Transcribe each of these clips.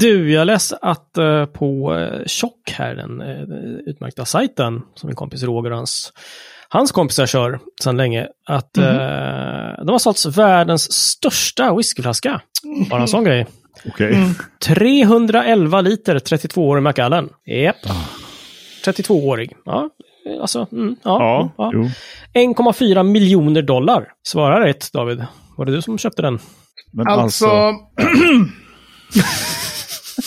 Du, jag läste att uh, på Tjock här, den uh, utmärkta sajten som min kompis Roger och hans, hans kompisar kör sedan länge, att mm -hmm. de har sålt världens största whiskyflaska. Bara en sån grej. Okay. Mm. 311 liter 32-årig Macallan. Japp. Yep. 32-årig. Ja, alltså, mm, ja. ja, ja. 1,4 miljoner dollar. Svara rätt, David. Var det du som köpte den? Men alltså... alltså...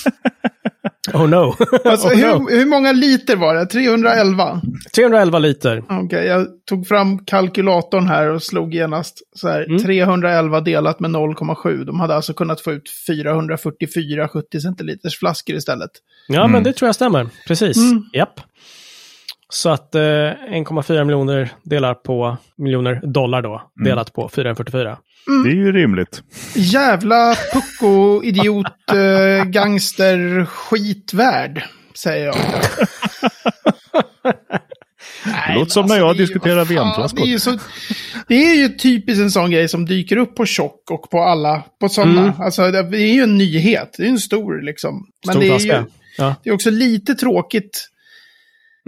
oh no. alltså, oh, hur, no. hur, många liter var det? 311? 311 liter. Okej, okay, jag tog fram kalkylatorn här och slog genast så här. Mm. 311 delat med 0,7. De hade alltså kunnat få ut 444 70 centiliters flaskor istället. Ja, mm. men det tror jag stämmer. Precis. Mm. Japp. Så att eh, 1,4 miljoner delar på miljoner dollar då, mm. delat på 444. Mm. Det är ju rimligt. Jävla pucko, idiot, äh, gangster, skitvärd, säger jag. det låter som när jag diskuterar VM-flaskor. Det, det, är ju typiskt en sån grej som dyker upp på tjock och på alla, på sådana. Mm. Alltså, det är ju en nyhet. Det är en stor liksom. Men stor det är, ju, ja. det är också lite tråkigt.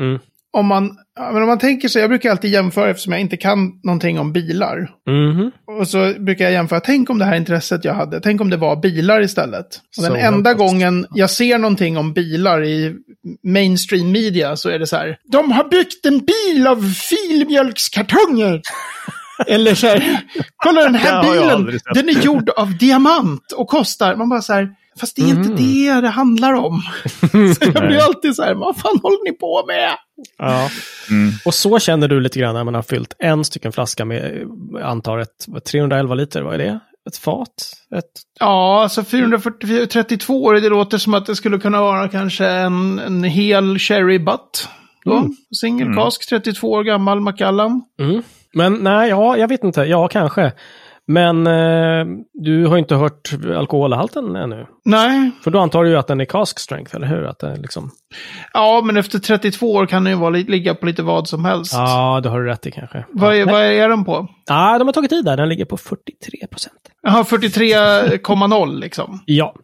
Mm om man, men om man tänker sig, jag brukar alltid jämföra eftersom jag inte kan någonting om bilar. Mm. Och så brukar jag jämföra, tänk om det här intresset jag hade, tänk om det var bilar istället. Och den enda gången jag ser någonting om bilar i mainstream media så är det så här, de har byggt en bil av filmjölkskartonger. Eller så här, kolla den här bilen, den är gjord av diamant och kostar, man bara så här, Fast det är mm. inte det det handlar om. så jag blir alltid så här, vad fan håller ni på med? Ja. Mm. Och så känner du lite grann när man har fyllt en stycken flaska med, antar ett 311 liter, vad är det? Ett fat? Ett... Ja, alltså 444, 32 det låter som att det skulle kunna vara kanske en, en hel cherry butt. Mm. Single mm. cask, 32 år gammal Macallan. Mm. Men nej, ja, jag vet inte. Ja, kanske. Men eh, du har inte hört alkoholhalten ännu? Nej. För då antar du ju att den är cask strength, eller hur? Att det liksom... Ja, men efter 32 år kan den ju vara, ligga på lite vad som helst. Ja, det har du rätt i kanske. Vad är, vad är den på? Ja, de har tagit tid där. Den ligger på 43 procent. Jaha, 43,0 liksom? ja.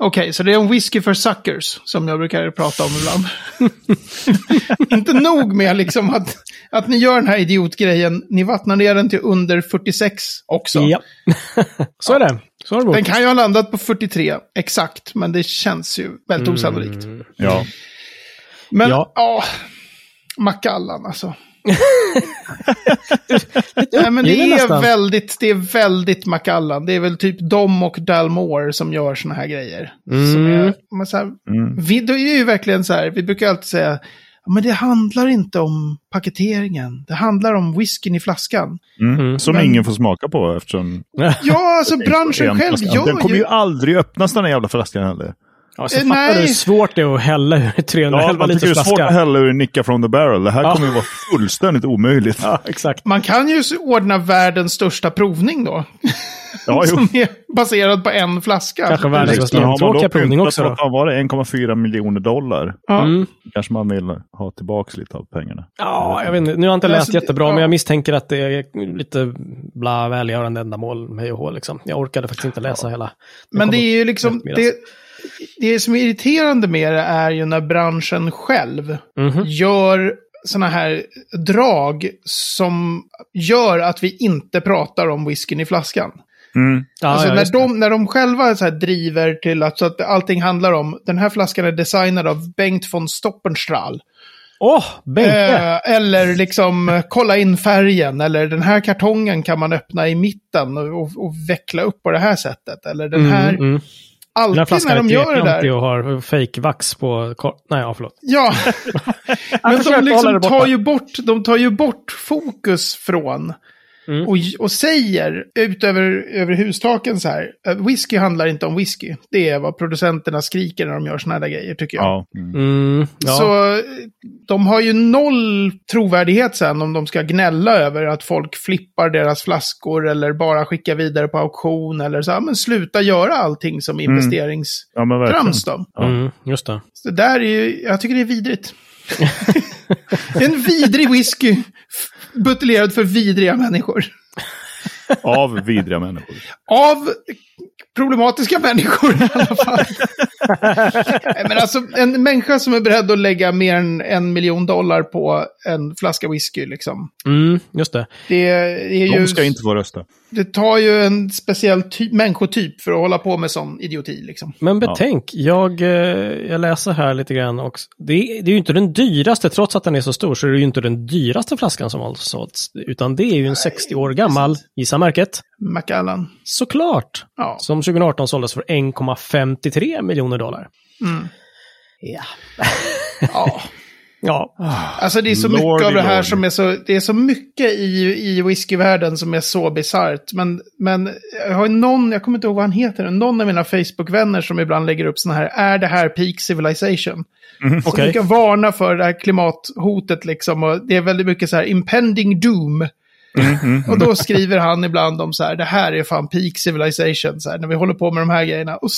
Okej, okay, så det är en whisky for suckers som jag brukar prata om ibland. Inte nog med liksom att, att ni gör den här idiotgrejen, ni vattnar ner den till under 46 också. Ja, så är det. Så är det den kan ju ha landat på 43 exakt, men det känns ju väldigt mm. osannolikt. Ja. Men, ja, åh, Macallan alltså. Nej, men det är, väldigt, det är väldigt Macallan. Det är väl typ de och Dalmore som gör såna här grejer. Mm. Som är, så här, mm. vi, det är ju verkligen så här, vi brukar alltid säga, men det handlar inte om paketeringen. Det handlar om whiskyn i flaskan. Mm. Som men, ingen får smaka på eftersom... Ja, alltså branschen själv gör Den kommer ju aldrig öppnas den här jävla flaskan heller. Ja, så eh, fattar du hur svårt det är att hälla ur 311 ja, liters flaska. det är svårt att hälla ur Nicka from the barrel. Det här ja. kommer ju vara fullständigt omöjligt. Ja, exakt. Man kan ju ordna världens största provning då. Ja, Som är baserad på en flaska. Kanske världens mest långtråkiga provning också. Då. Vad var det? 1,4 miljoner dollar. Ja. Mm. Kanske man vill ha tillbaka lite av pengarna. Ja, jag vet inte. Nu har jag inte läst alltså, jättebra, ja. men jag misstänker att det är lite bla välgörande ändamål med och liksom. Jag orkade faktiskt inte läsa hela. Men det är ju liksom, det, det som är irriterande med det är ju när branschen själv mm -hmm. gör sådana här drag som gör att vi inte pratar om whiskyn i flaskan. Mm. alltså ja, när, de, när de själva så driver till att, så att allting handlar om, den här flaskan är designad av Bengt von Stoppenstrahl. Åh, oh, eh, Eller liksom kolla in färgen, eller den här kartongen kan man öppna i mitten och, och, och veckla upp på det här sättet. Eller den här... Mm, mm alltid när de gör det där. och har fake vax på... Nej, ja, förlåt. Ja. Men de liksom tar ju, bort, de tar ju bort fokus från Mm. Och, och säger ut över, över hustaken så här, whisky handlar inte om whisky. Det är vad producenterna skriker när de gör sådana här grejer tycker jag. Ja. Mm. Mm, ja. Så de har ju noll trovärdighet sen om de ska gnälla över att folk flippar deras flaskor eller bara skickar vidare på auktion eller så. Men sluta göra allting som mm. investeringstrams ja. Mm, just det. Så där är ju, jag tycker det är vidrigt. en vidrig whisky buteljerad för vidriga människor. Av vidriga människor. Av problematiska människor i alla fall. Nej, Men alltså, en människa som är beredd att lägga mer än en miljon dollar på en flaska whisky, liksom. Mm, just det. Det är ju... De ska inte få rösta. Det tar ju en speciell ty- människotyp för att hålla på med sån idioti, liksom. Men betänk, jag, eh, jag läser här lite grann och det, är- det är ju inte den dyraste, trots att den är så stor, så är det ju inte den dyraste flaskan som har sålts. Utan det är ju en 60 år gammal, gissa märket. Macallan. Såklart! Ja. Som 2018 såldes för 1,53 miljoner dollar. Mm. Ja. ja. Ja, Alltså det är så Lordy, mycket av det här lordy. som är så, det är så mycket i, i whiskyvärlden som är så bisarrt. Men, men jag har någon, jag kommer inte ihåg vad han heter, någon av mina Facebook-vänner som ibland lägger upp såna här, är det här peak civilization? Så okej. vi kan varna för det här klimathotet liksom. Och det är väldigt mycket så här impending doom. Och då skriver han ibland om så här, det här är fan peak civilization, så här, när vi håller på med de här grejerna. Och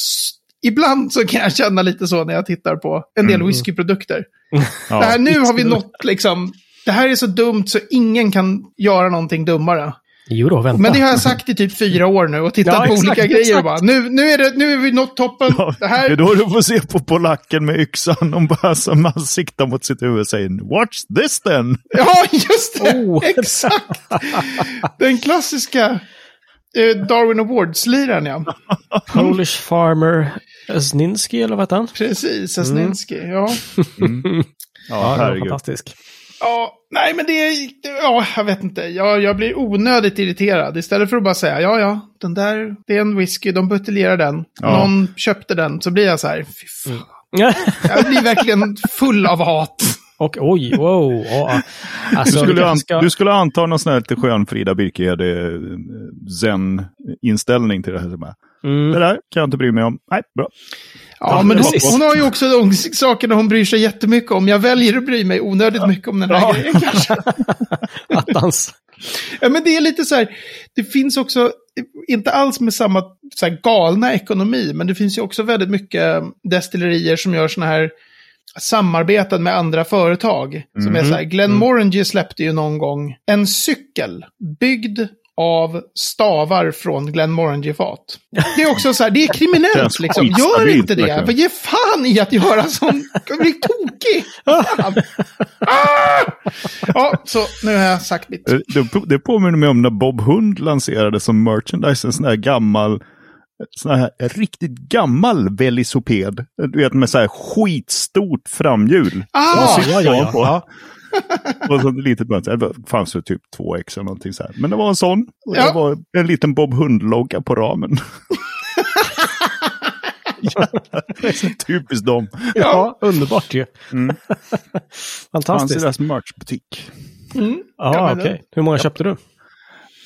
ibland så kan jag känna lite så när jag tittar på en del whiskyprodukter. Det här, nu har vi nått liksom, det här är så dumt så ingen kan göra någonting dummare. Jo då, vänta. Men det har jag sagt i typ fyra år nu och tittat Ja, på exakt, olika grejer och exakt. bara, nu, nu, är det, nu är vi nått toppen. Ja, det Det här, är då du får se på polacken med yxan och bara som man siktar mot sitt huvud och säger Watch this then! Ja, just det! Oh. Exakt! Den klassiska eh, Darwin Awards-liraren, ja. Polish Farmer Zninski, eller vad heter han? Precis, Sasninski. Ja. Ja, det var herregud. fantastisk. Ja, nej men det är, ja, jag vet inte. Jag, jag blir onödigt irriterad. Istället för att bara säga, ja, ja, den där, det är en whisky, de buteljerar den. Ja. Någon köpte den, så blir jag så här, fy Mm. fan. Jag blir verkligen full av hat. Och oj, wow. Du Alltså, vi skulle, an- ska... du skulle anta någon sån här lite skön Frida Birkehede eh, zen-inställning till det här. som är, Mm. Det där kan jag inte bry mig om. Nej, bra. Ja, men hon, hon har ju också de sakerna hon bryr sig jättemycket om. Jag väljer att bry mig onödigt mycket om den här Ja. grejen kanske. Attans. Ja, men det är lite så här, det finns också, inte alls med samma så här, galna ekonomi, men det finns ju också väldigt mycket destillerier som gör såna här samarbeten med andra företag. Som är så här, Glenmorangie släppte ju någon gång en cykel byggd av stavar från Glenmorangie-fat. Det är också så här, det är Det kriminellt liksom. Gör inte det. För ge fan i att göra sån, jag blir tokig. Fan. Ah! Ja, så nu har jag sagt mitt. Eh, Det, det påminner mig om när Bob Hund lanserade som merchandise en sån här gammal, sån här riktigt gammal velociped. Du vet med så här skitstort framhjul. Ah! Ja, ja, ja. på. Ja. Och så ett litet mönster. Det fanns ju typ 2x eller någonting så här. Men det var en sån. Och Ja. det var en liten Bob Hund-logga på ramen. ja, det är så typiskt dem. Ja, underbart ju. Mm. Fanns Fantastiskt. deras merchbutik. Mm. Ja, Ja, okej. Hur många köpte du?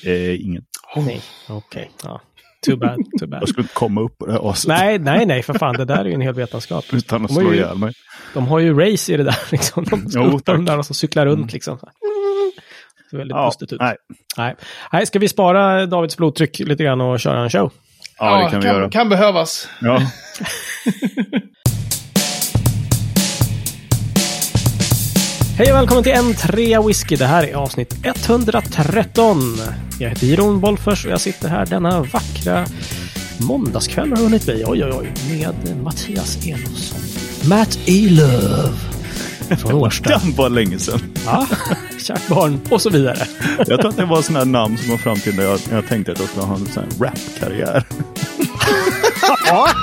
Eh, ingen. Nej. Okej, ja. Too bad, too bad. Jag skulle inte komma upp på det här aset Nej, nej, nej, för fan. Det där är ju en hel vetenskap. utan att De har slå ju- ihjäl mig. De har ju race i det där liksom. De Jo, de där så cyklar runt liksom. Det ser väldigt Ja, ut. nej. Nej. nej, ska vi spara Davids blodtryck lite grann och köra en show? Ja, det kan vi göra. kan behövas. Ja. Hej och välkommen till en trea whisky. Det här är avsnitt 113. Jag heter Jiron Wolffers och jag sitter här denna vackra måndagskväll har hunnit bli. Oj, oj, oj. Med Mattias Elofsson. Matt Elöv. Från Årsta. Den var länge sedan. Ja, kärt barn. Och så vidare. Jag tror att det var sådana här namn som var fram till när jag, jag tänkte att jag skulle ha en sån här rap-karriär.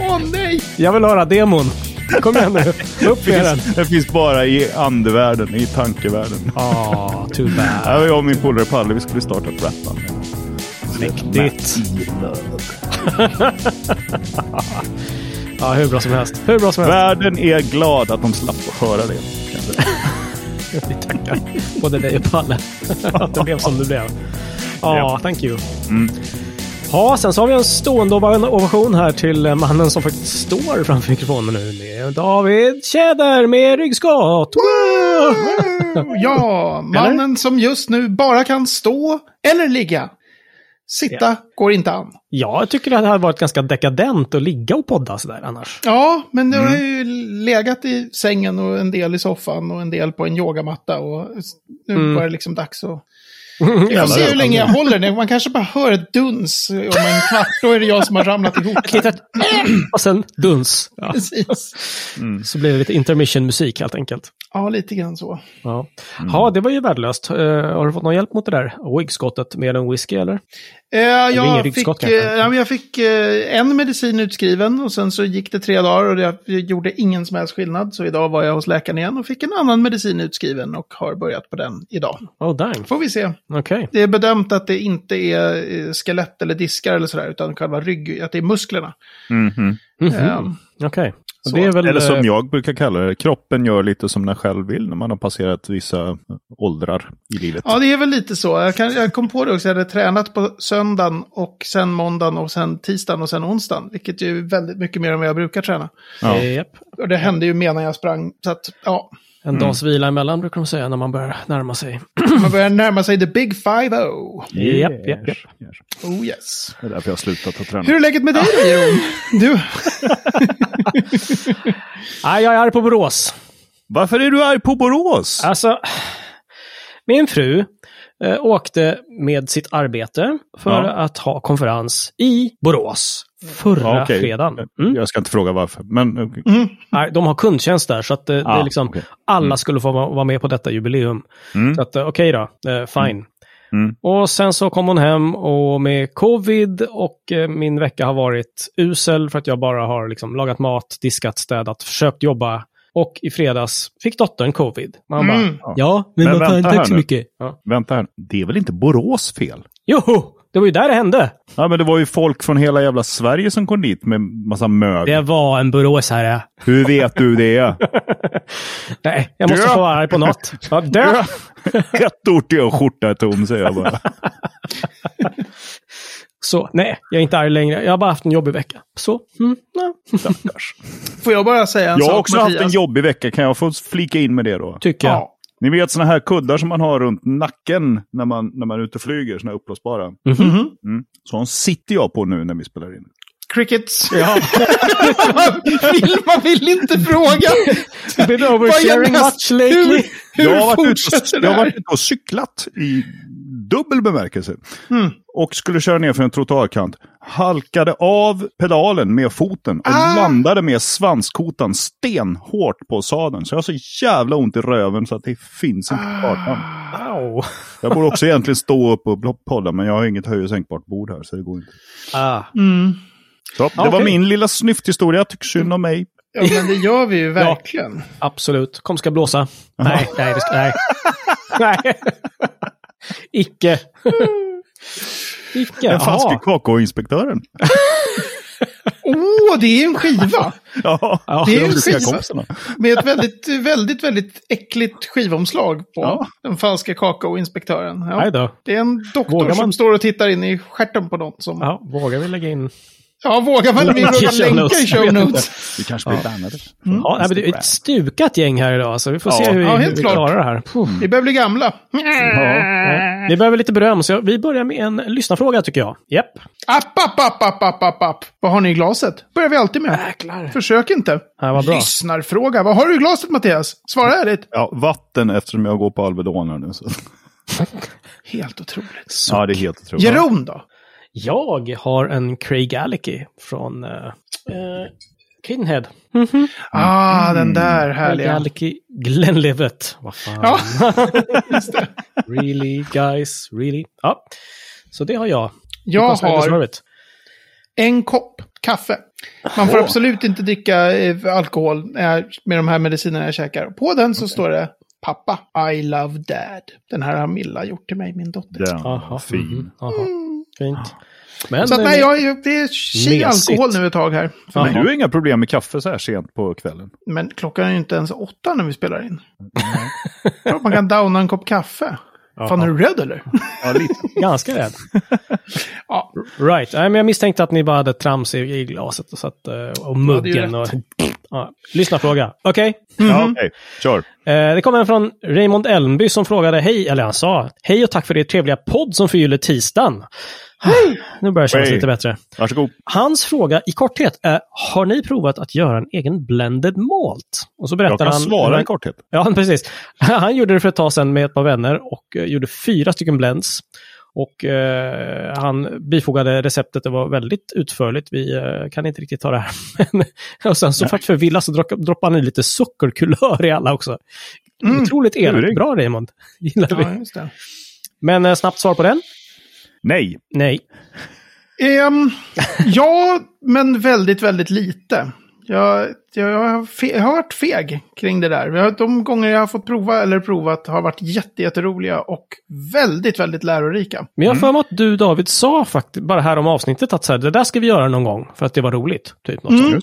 Åh nej! Jag vill höra demon. Kom igen nu. Upp med den. Det finns bara i andevärlden, i tankevärlden. Ah, too bad. Ja, jag och min polare Palle, vi skulle starta ett rapband. Mäktigt. Ja, hur bra som helst. Hur bra som helst. Världen är glad att de slapp att höra det. Vi tackar både dig och Palle. Att det blev som det blev. Ja, Ja. thank you. Mm. Ja, sen så har vi en stående ova- ovation här till mannen som faktiskt står framför mikrofonen nu. Med David Tjäder med ryggskott. Woo! Ja, mannen som just nu bara kan stå eller ligga. Sitta går inte an. Ja, jag tycker det hade varit ganska dekadent att ligga och podda sådär annars. Ja, men du har ju legat i sängen och en del i soffan och en del på en yogamatta och nu Mm. var det liksom dags att Vi får se hur länge jag håller den. Man kanske bara hör ett duns om en kvart. Då är det jag som har ramlat ihop. Och sen duns. Ja. Precis. Så blir det lite intermission-musik helt enkelt. Ja, lite grann så. Ja. ja, det var ju värdelöst. Eh, har du fått någon hjälp mot det där ryggskottet med en whisky eller? Ingen jag, fick, eh, ja, men jag fick en medicin utskriven och sen så gick det tre dagar och det gjorde ingen som helst skillnad. Så idag var jag hos läkaren igen och fick en annan medicin utskriven och har börjat på den idag. Oh, dang. Får vi se. Okej. Det är bedömt att det inte är eh, skelett eller diskar eller sådär, utan själva rygg, att det är musklerna. Mhm. Mhm. Ehm, Okej. Och Så. Det är väl... Eller som eh, jag brukar kalla det, kroppen gör lite som den själv vill när man har passerat vissa åldrar i livet. Ja, det är väl lite så. Jag, kan, jag kom på det också, jag hade tränat på söndagen och sen måndagen och sen tisdagen och sen onsdagen. Vilket ju är väldigt mycket mer än vad jag brukar träna. Ja. eh. Och det hände ju medan jag sprang. Så att, ja, En dags vila emellan brukar de säga när man börjar närma sig. man börjar närma sig the big five-o. Japp, japp, japp. Yes. Oh yes. Det är därför jag har slutat att träna. Hur är läget med dig då, Jeroen? Du, Nej, jag är arg på Borås. Varför är du arg på Borås? Alltså, min fru eh, åkte med sitt arbete för Ja. att ha konferens i Borås förra Ja, okej. fredagen. Mm. Jag ska inte fråga varför, men okej. Nej, de har kundtjänst där, så att eh, det Ah, är liksom, okej. alla skulle få vara med på detta jubileum. Mm. Så att, eh, okej då, eh, fine. Mm. Och sen så kom hon hem och med covid och eh, min vecka har varit usel för att jag bara har liksom lagat mat, diskat, städat, försökt jobba. Och i fredags fick dottern covid. Man Mm. bara, ja, men, Men vänta här tack så nu. mycket. Ja. vänta här. Det är väl inte Borås fel? Joho, det var ju där det hände. Ja, men det var ju folk från hela jävla Sverige som kom dit med massa mög. Det var en boråsare. Hur vet du det? Nej, jag måste Ja. få vara arg på något. Ja, det. Ett ord till och skjorta är tom, säger jag bara. Så, nej, jag är inte arg längre. Jag har bara haft en jobbig vecka. Så, mm, ja, får jag bara säga en Jag har sak, också haft Mattias? en jobbig vecka. Kan jag få flika in med det då? tycker jag. Ja. Ni vet såna här kuddar som man har runt nacken när man, när man är ute och flyger, såna här uppblåsbara. Mhm. Mm. Så sitter jag på nu när vi spelar in. Crickets. Ja. vill, man vill inte fråga. Been Vad oversharing much lately. Hur, hur jag har varit ute fortsätter och, det jag har varit ute och cyklat i dubbel bemärkelse. Mm. Och skulle köra ner för en trottoarkant. Halkade av pedalen med foten och Ah! landade med svanskotan stenhårt på sadeln. Så jag har så jävla ont i röven så att det finns inte på kartan. Au. Jag borde också egentligen stå upp och podda men jag har inget höj och sänkbart bord här så det går inte. Ah. Mm. Så, det Ja, var min lilla snyfthistoria. Tycker synd om mig. Ja, men det gör vi ju verkligen. Absolut. Kom ska blåsa. Nej, nej, nej. nej. Icke. Icke. Den falske Jaha. kakaoinspektören. Åh, det är en skiva! Ja, Det är en skiva. Med ett väldigt, väldigt, väldigt äckligt skivomslag på Ja. den falska kakaoinspektören. Ja. Det är en doktor Vågar som man- står och tittar in i stjärten på någon som... Ja, vågar vi lägga in? Vågar man? Vi Länk i vågar show länka i show notes. Vi kanske blir bannade. Ja, nej, men det är ett stukat gäng här idag, så vi får Ja. se hur vi, Ja, hur helt vi klarar det här. Puh. Vi börjar bli gamla. Vi behöver lite beröm, så vi börjar med en lyssnarfråga tycker jag. Japp. App, app, app, app, app, app, app. Vad har ni i glaset? Börjar vi alltid med. Jäklar. Försök inte. Ja, vad bra. Lyssnarfråga. Vad har du i glaset, Mattias? Svara ärligt. Ja, vatten eftersom jag går på Alvedon här nu. Så. Helt otroligt. Ja, det är helt otroligt. Jeroen då? Jag har en Craig Alicky från uh, Kidhead. Ah, den där Craig härliga. Alicky Glenlivet. Vad fan. Ja. Really guys, really. Ja. Så det har jag. Jag har en kopp kaffe. Man får absolut inte dricka eh, alkohol när jag- med de här medicinerna jag käkar. På den så står det Pappa, I love dad. Den här har Milla gjort till mig, min dotter. Den Aha, var fin. mhm, aha. Fint. Men, Så att, eh, nej, jag, är- det är Mesigt. alkohol nu ett tag här. För Men mig. du har inga problem med kaffe så här sent på kvällen? Men klockan är ju inte ens åtta när vi spelar in. Klart man kan downa en kopp kaffe. Fan, är du rädd eller? Ja, lite. ganska rädd. ja. Right. Nej, men jag misstänkte att ni bara hade trams i, i glaset och, så att, eh, och muggen. Och, Ja, lyssna fråga. Okej? Ja, okej. Kör. Eh, det kommer en från Raymond Elmby som frågade hej, eller han sa, hej och tack för er trevliga podd som förgyller tisdagen. Hej! Nu börjar det kännas Hej. lite bättre. Varsågod. Hans fråga i korthet är, har ni provat att göra en egen blended malt? Och så berättar Jag kan han... svara i korthet. Ja, precis. Han gjorde det för ett tag sedan med ett par vänner och eh, gjorde fyra stycken blends. Och eh, han bifogade receptet, det var väldigt utförligt. Vi eh, kan inte riktigt ta det här. Och sen så för att förvilla så dropp- droppade han in lite sockerkulör i alla också. Mm. Otroligt elakt. Bra Raymond. Gillar vi. Ja, det. Men eh, snabbt svar på den? Nej. Nej. Ehm, ja, men väldigt, väldigt lite. Jag, jag, har fe, jag har varit feg kring det där. De gånger jag har fått prova eller provat har varit jätte, jätteroliga och väldigt, väldigt lärorika. Men jag har för mig att du David sa faktiskt, bara här om avsnittet, att så här, det där ska vi göra någon gång för att det var roligt. Typ något Mm.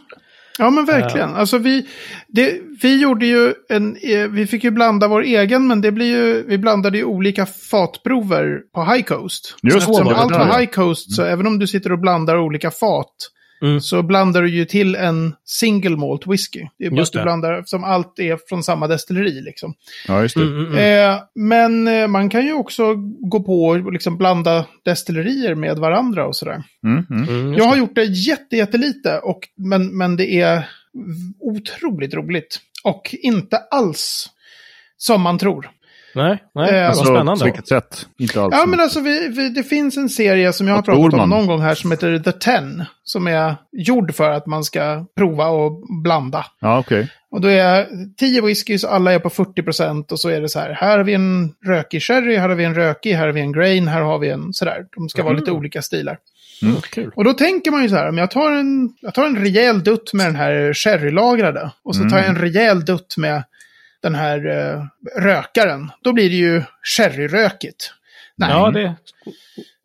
Ja, men verkligen. Alltså vi, det, vi gjorde ju en, eh, vi fick ju blanda vår egen, men det blir ju, vi blandade ju olika fatprover på High Coast. Just Så eftersom det allt var. High Coast, så även om du sitter och blandar olika fat, Mm. så blandar du ju till en single malt whisky. Det är bara Just att du blandar, som allt är från samma destilleri liksom. Ja, just det. Mm, mm, mm. Eh, men eh, man kan ju också gå på och liksom blanda destillerier med varandra och sådär. Mm, mm. Mm, Jag har gjort det jätte, jättelite, och, men, men det är otroligt roligt. Och inte alls som man tror. Nej, nej, Eh, Alltså, spännande. på vilket sätt? Inte alls. Ja, men alltså vi, vi, det finns en serie som jag har Vad pratat om någon gång här som heter The Ten. Som är gjord för att man ska prova och blanda. Ja, okej. Och då är 10 whiskys, alla är på 40% och så är det så här. Här har vi en rökig sherry, här har vi en rökig, här har vi en grain, här har vi en sådär. De ska vara Mm. lite olika stilar. Mm, kul. Och då tänker man ju så här, om jag tar en, jag tar en rejäl dutt med den här sherrylagrade och så tar jag en rejäl dutt med den här eh, rökaren, då blir det ju sherryrökigt. Nej, Ja, det...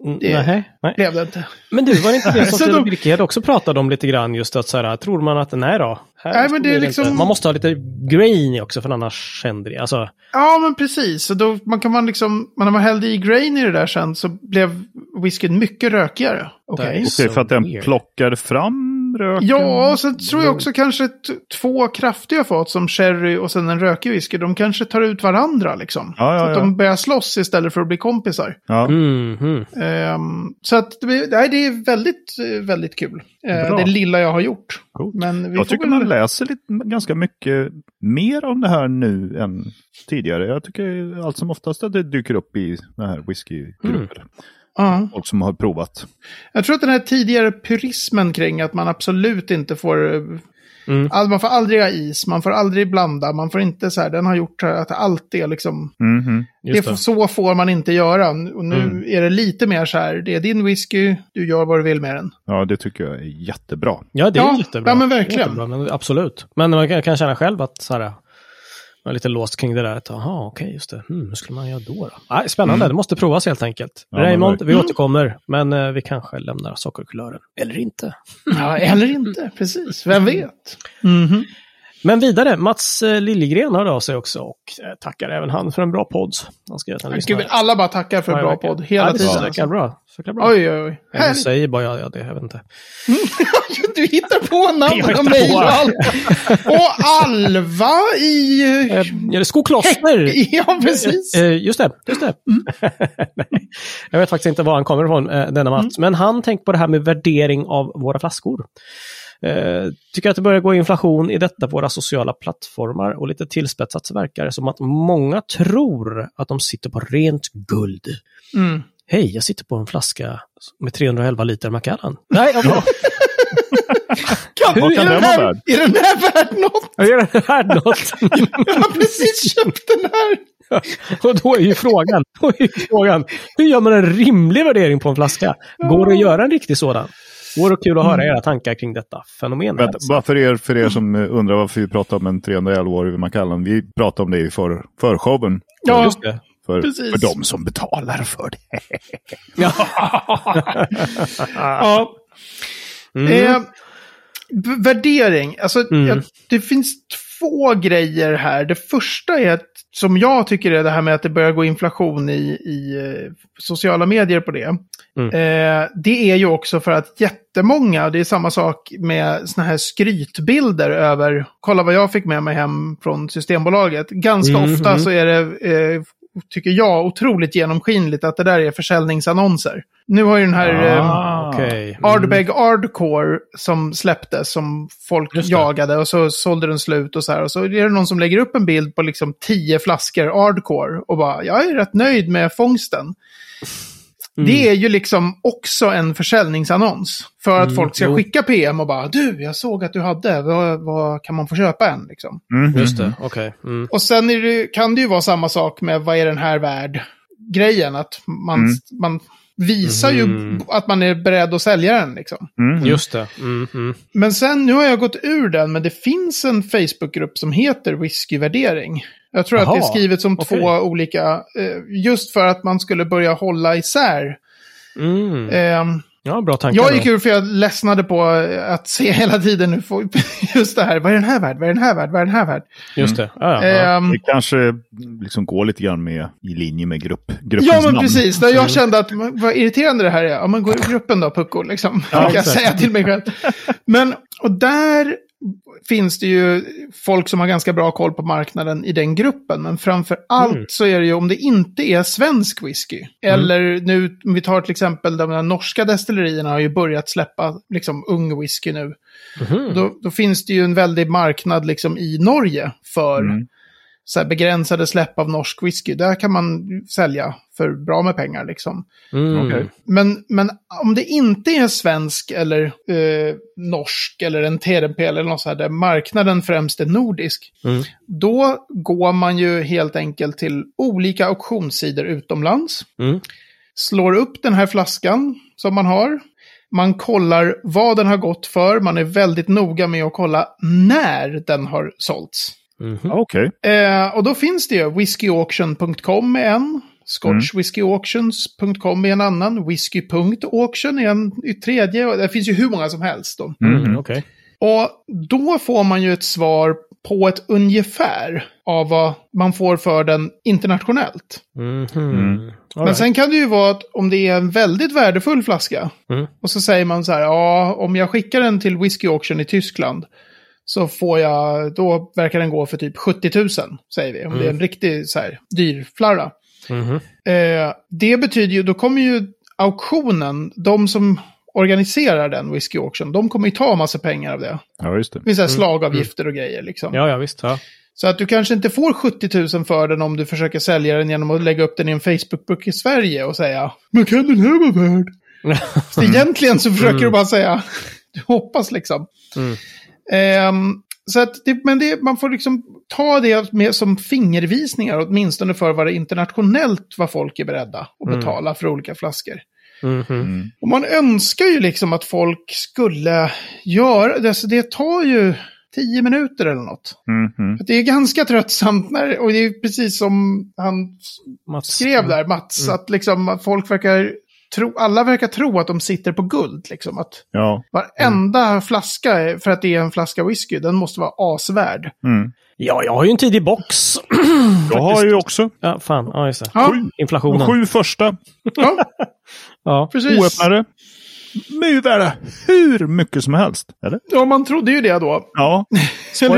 Mm, Det- Nej, nej. blev det inte. Men du, var det inte det som Så Fredrik de- Birkehed också pratade om lite grann? Just att så här, tror man att nej då? Nej, men det är liksom- inte. Man måste ha lite grain i också för annars händer det. Alltså, Ja, men precis. Så då man kan man liksom, när man hällde i grain i det där sen så blev whiskyn mycket rökigare. Okej. Okej, Så för att den weird. plockar fram röken? Ja, och så tror jag också kanske två kraftiga fat som sherry och sen en rökig whisky. De kanske tar ut varandra liksom. Ja, ja, Så att ja. de börjar slåss istället för att bli kompisar. Ja. mm, mm. Ehm, så att nej, det är väldigt, väldigt kul. Eh, Bra. det lilla jag har gjort. Coolt. Men vi Jag får tycker väl- man läser lite, ganska mycket mer om det här nu än tidigare. Jag tycker allt som oftast att det dyker upp i såna här whiskygrupper. Ja. Folk som har provat. Jag tror att den här tidigare purismen kring att man absolut inte får... eh, Mm. All, man får aldrig ha is, man får aldrig blanda, man får inte så här, den har gjort att allt är liksom... Mhm. Just det, det. Så får man inte göra. Och nu Mm. är det lite mer så här, det är din whisky, du gör vad du vill med den. Ja, det tycker jag är jättebra. Ja, det är Ja, jättebra. ja, men verkligen. Jättebra, men absolut. Men man kan, kan känna själv att så här, man är lite låst kring det där. att, Jaha, okej, just det. Hmm, hur skulle man göra då? då? Nej, spännande, det måste provas helt enkelt. Ja, men Raymond, vi återkommer, men eh, vi kanske lämnar sockerkulören. Eller inte. Ja, eller inte, precis. Vem vet? Mhm. Men vidare, Mats eh, Liljegren hörde av sig också och eh, tackar även han för en bra podd. Han skrev att han. Gud, alla bara tackar för en bra podd hela ja, tiden. alltså. bra. Jäkla bra. Oj, oj, oj. Jag Härligt. säger bara ja, ja, det, jag vet inte. Du hittar på namn Jag och mejl och allt. Och Alva i... Eh, ja, det är Skokloster! Ja, precis. Eh, just det, just det. Nej, jag vet faktiskt inte var han kommer ifrån, eh, denna Mats. Men han tänker på det här med värdering av våra flaskor. Eh, tycker att det börjar gå inflation i detta på våra sociala plattformar och lite tillspetsat så verkar det som att många tror att de sitter på rent guld. Mm. Hej, jag sitter på en flaska med 311 liter Macallan. Nej, jag Kan, Vad kan är, den den här, värd? är den här värd något? gör det här något. Jag har precis köpt den här. Och då är ju frågan, då är ju frågan, hur gör man en rimlig värdering på en flaska? Går det att göra en riktig sådan? Vore kul att höra era tankar kring detta fenomen. Vänta, bara för er, för er som eh, undrar varför vi pratar om en 311-årig Macallan. Vi pratar om det i för, förshowen. Ja, Just det. För, precis. för de som betalar för det. ja. Mm. Eh, värdering. Alltså, Mm. jag, det finns två grejer här. Det första är, att, som jag tycker är det här med att det börjar gå inflation i, i eh, sociala medier på det. Mm. Eh, det är ju också för att jättemånga, det är samma sak med såna här skrytbilder över, kolla vad jag fick med mig hem från Systembolaget. Ganska Mm, ofta mm. så är det, eh, tycker jag, otroligt genomskinligt att det där är försäljningsannonser. Nu har ju den här... eh, Ah. Okej. Ardbeg Ardcore som släpptes, som folk jagade och så sålde den slut och så här. Och så är det någon som lägger upp en bild på liksom tio flaskor Ardcore och bara, jag är rätt nöjd med fångsten. Mm. Det är ju liksom också en försäljningsannons. För att Mm, folk ska jo. skicka PM och bara, du, jag såg att du hade, vad, vad kan man få köpa en? Liksom. Mhm. Just det, okej. Mm. Och sen är det, kan det ju vara samma sak med vad är den här värd? Grejen, att man, Mm. man visar ju Mhm. att man är beredd att sälja den. Liksom. Just det. Mm, mm. Men sen, nu har jag gått ur den, men det finns en Facebookgrupp som heter Whiskyvärdering. Jag tror att det är skrivet som okej. två olika, eh, just för att man skulle börja hålla isär. Mm. Ehm, Ja, bra tankar. jag gick ur för jag ledsnade på att se hela tiden nu, få- just det här, vad är den här värd, vad är den här värd, vad är den här värd? Just det. Ja, ja, ja. Ehm, Det kanske liksom går lite grann med i linje med grupp, gruppens Ja, men namn. precis. Där jag kände att vad irriterande det här är. Ja, men gå ur gruppen då, Pucko, liksom. Ja, kan jag säga till mig själv. Men, och där finns det ju folk som har ganska bra koll på marknaden i den gruppen. Men framför allt Mm. så är det ju om det inte är svensk whisky. Eller nu, om vi tar till exempel de norska destillerierna har ju börjat släppa liksom ung whisky nu. Mhm. Då, då finns det ju en väldig marknad liksom i Norge för Mm. Så här begränsade släpp av norsk whisky. Där kan man sälja för bra med pengar liksom. Mm. Okej. Men, men om det inte är svensk eller eh, norsk eller en TRP eller något så här där marknaden främst är nordisk. Mm. Då går man ju helt enkelt till olika auktionssidor utomlands. Mm. Slår upp den här flaskan som man har. Man kollar vad den har gått för. Man är väldigt noga med att kolla när den har sålts. Mhm. Ja, Okej. Eh, och då finns det ju whiskyauction.com är en. Scotchwhiskyauctions.com är en annan. Whisky.auction är en i tredje. Och det finns ju hur många som helst. Då. Mm. Okej. Och då får man ju ett svar på ett ungefär av vad man får för den internationellt. Mhm. Mm. All Men right. sen kan det ju vara att om det är en väldigt värdefull flaska. Mm. Och så säger man så här, ja, om jag skickar den till Whisky Auction i Tyskland. Så får jag, då verkar den gå för typ 70 000, säger vi. Om det är en riktig så här, dyr flarra. Mhm. Eh, det betyder ju, då kommer ju auktionen, de som organiserar den Whisky Auction, de kommer ju ta massa pengar av det. Ja, just det. Det finns här slagavgifter och grejer liksom. Ja, ja, visst. Ja. Så att du kanske inte får 70 000 för den om du försöker sälja den genom att lägga upp den i en Facebook-book i Sverige och säga Men kan den här vara värd? Så egentligen så försöker du bara säga Du hoppas liksom. Mm. Ehm, så att det, men det, man får liksom ta det med, som fingervisningar åtminstone för vad det internationellt vad folk är beredda att Mm. betala för olika flaskor. Mhm. Mm. Och man önskar ju liksom att folk skulle göra det. Alltså det tar ju tio minuter eller något. Mhm. För Det är ganska tröttsamt när, och det är precis som han Mats. skrev där, Mats, Mm. att liksom att folk verkar tro, alla verkar tro att de sitter på guld. Liksom. Att Ja. varenda flaska, är- för att det är en flaska whisky, den måste vara asvärd. Mm. Ja, jag har ju en tidig box. Jag har ju också Ja, fan. Ja, just det. Ja, de Inflationen. sju första ja Ja. precis. oöppnade. Ju värda hur mycket som helst. Eller? Ja, man trodde ju det då. Ja. Hur?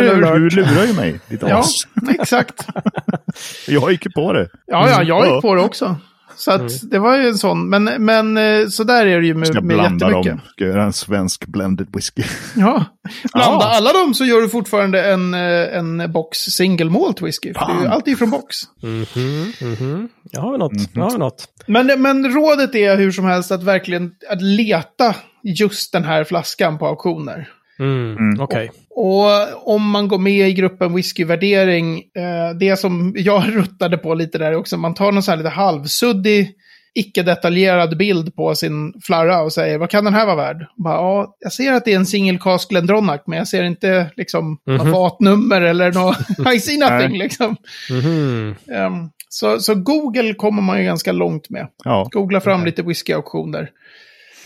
Du lurar ju mig, ditt Ja, as. exakt. Jag gick ju på det. Ja, ja, jag Ja. gick på det också. Så att det var ju en sån, men, men eh, så där är det ju Ska med, med blanda jättemycket. dem. Ska göra en svensk blended whisky. Ja. Blanda Ja. alla dem så gör du fortfarande en, eh, en box single malt whisky. För det är ju alltid från box. Mhm. Mhm. Jag har vi något. Mhm. Jag har vi något. Men, men rådet är hur som helst att verkligen att leta just den här flaskan på auktioner. Mm. Mm. Okej. Och om man går med i gruppen whiskyvärdering, eh, det som jag ruttade på lite där också, man tar någon sån här lite halvsuddig, icke-detaljerad bild på sin flarra och säger vad kan den här vara värd? Och Bara, ja, jag ser att det är en single cask Glendronach, men jag ser inte liksom något Mhm. fatnummer eller något, I see nothing liksom. Mhm. Ehm, så, så Google kommer man ju ganska långt med. Ja. Googla fram Okej. lite whiskyauktioner.